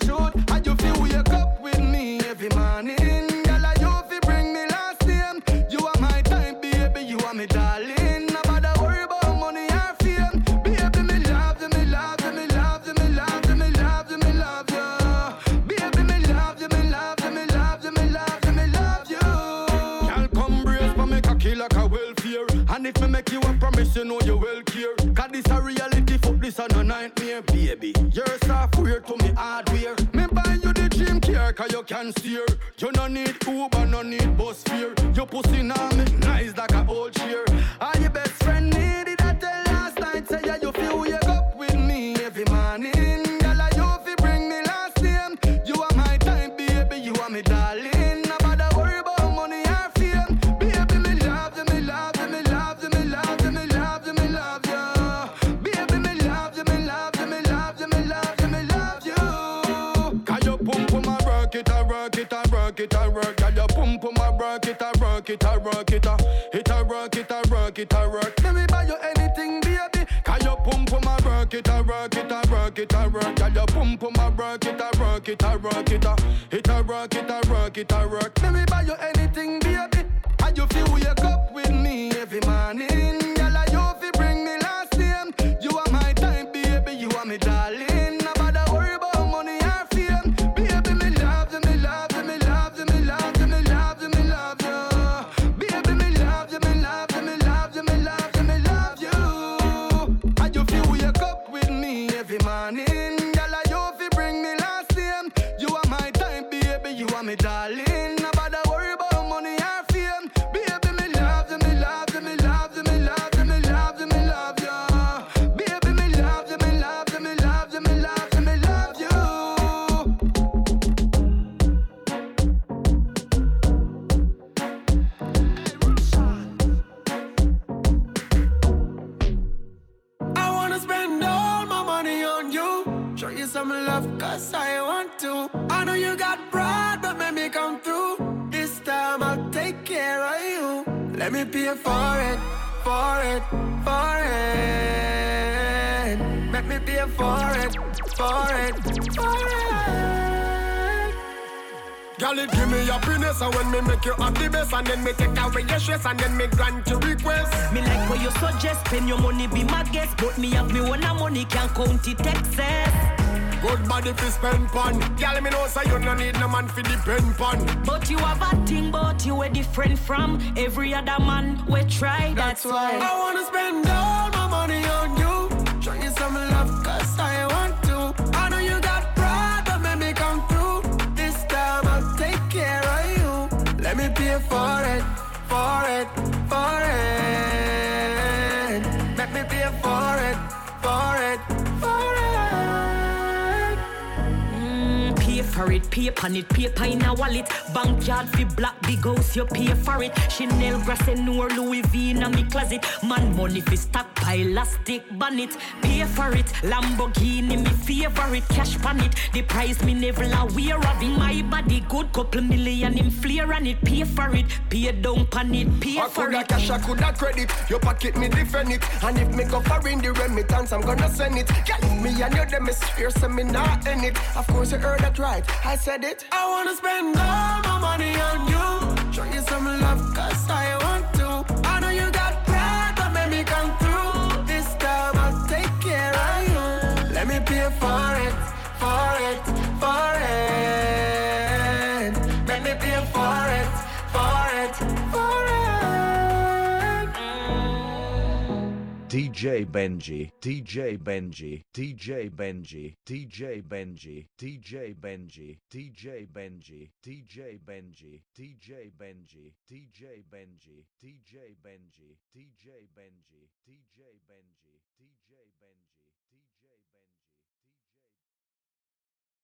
every morning? Girl, I you fi bring me last name. You are my time, baby. You are me darling. No bother worry about money or fame. Baby, me love you, me love you, me love you, me love you, me love you, me love you. Baby, me love you, me love you, me love you, me love you, me love you. Girl, come brace for me cocky like a welfare. And if me make you a promise, you know you will care. Cause this a reality, fuck this a no nightmare, baby. Cause you can steer. You no need Uber, no need bus fare. Your pussy now me nice like a old work it, it, I work it, I work it, I work. Let me buy you anything, baby. Cause your pum pum I work it, I work it, I work it, I work. Girl, your pum pum I work it, I work it, I work it, I it, I work it, I work it, I work. Are me darling. No bother worry about money or fame. Baby, me love you, me love you, me love you, me love you, me love you, me love you. Baby, me love you, me love you, me love you, me love you, me love you. I wanna spend all my money on you. Show you some love, cause I Let me pay for it, for it, for it. Let me pay for it, for it, for it. Girl, it give me your happiness And when me make you have the best And then me take away your stress And then me grant your request Me like what you suggest, spend your money, be my guest. But me have me one money, can't count it excess. Good body fi spend pon Girl, me know say you no need no man fi depend pon But you have a thing, but you are different from every other man we try. That's, why I wanna spend all my pay for it, pay on it, paper in a wallet. Backyard fi black big house, you pay for it. Chanel grass and nor Louis V in a me closet. Man money fi stockpile, elastic bonnet. Pay for it, Lamborghini me favorite. Cash pan it, the price me never aware of. In my body, good couple million in flare on it. Pay for it, pay down pan it, pay I for coulda it. cash, I coulda credit Your pocket me defend it And if me go foreign the remittance I'm gonna send it Girl, me and you them is fierce and me not in it Of course you heard that right, I said it I wanna spend all my money on you. Show you some love, cause I DJ Benji, DJ Benji, DJ Benji, DJ Benji, DJ Benji, DJ Benji, DJ Benji, DJ Benji, DJ Benji, DJ Benji, DJ Benji.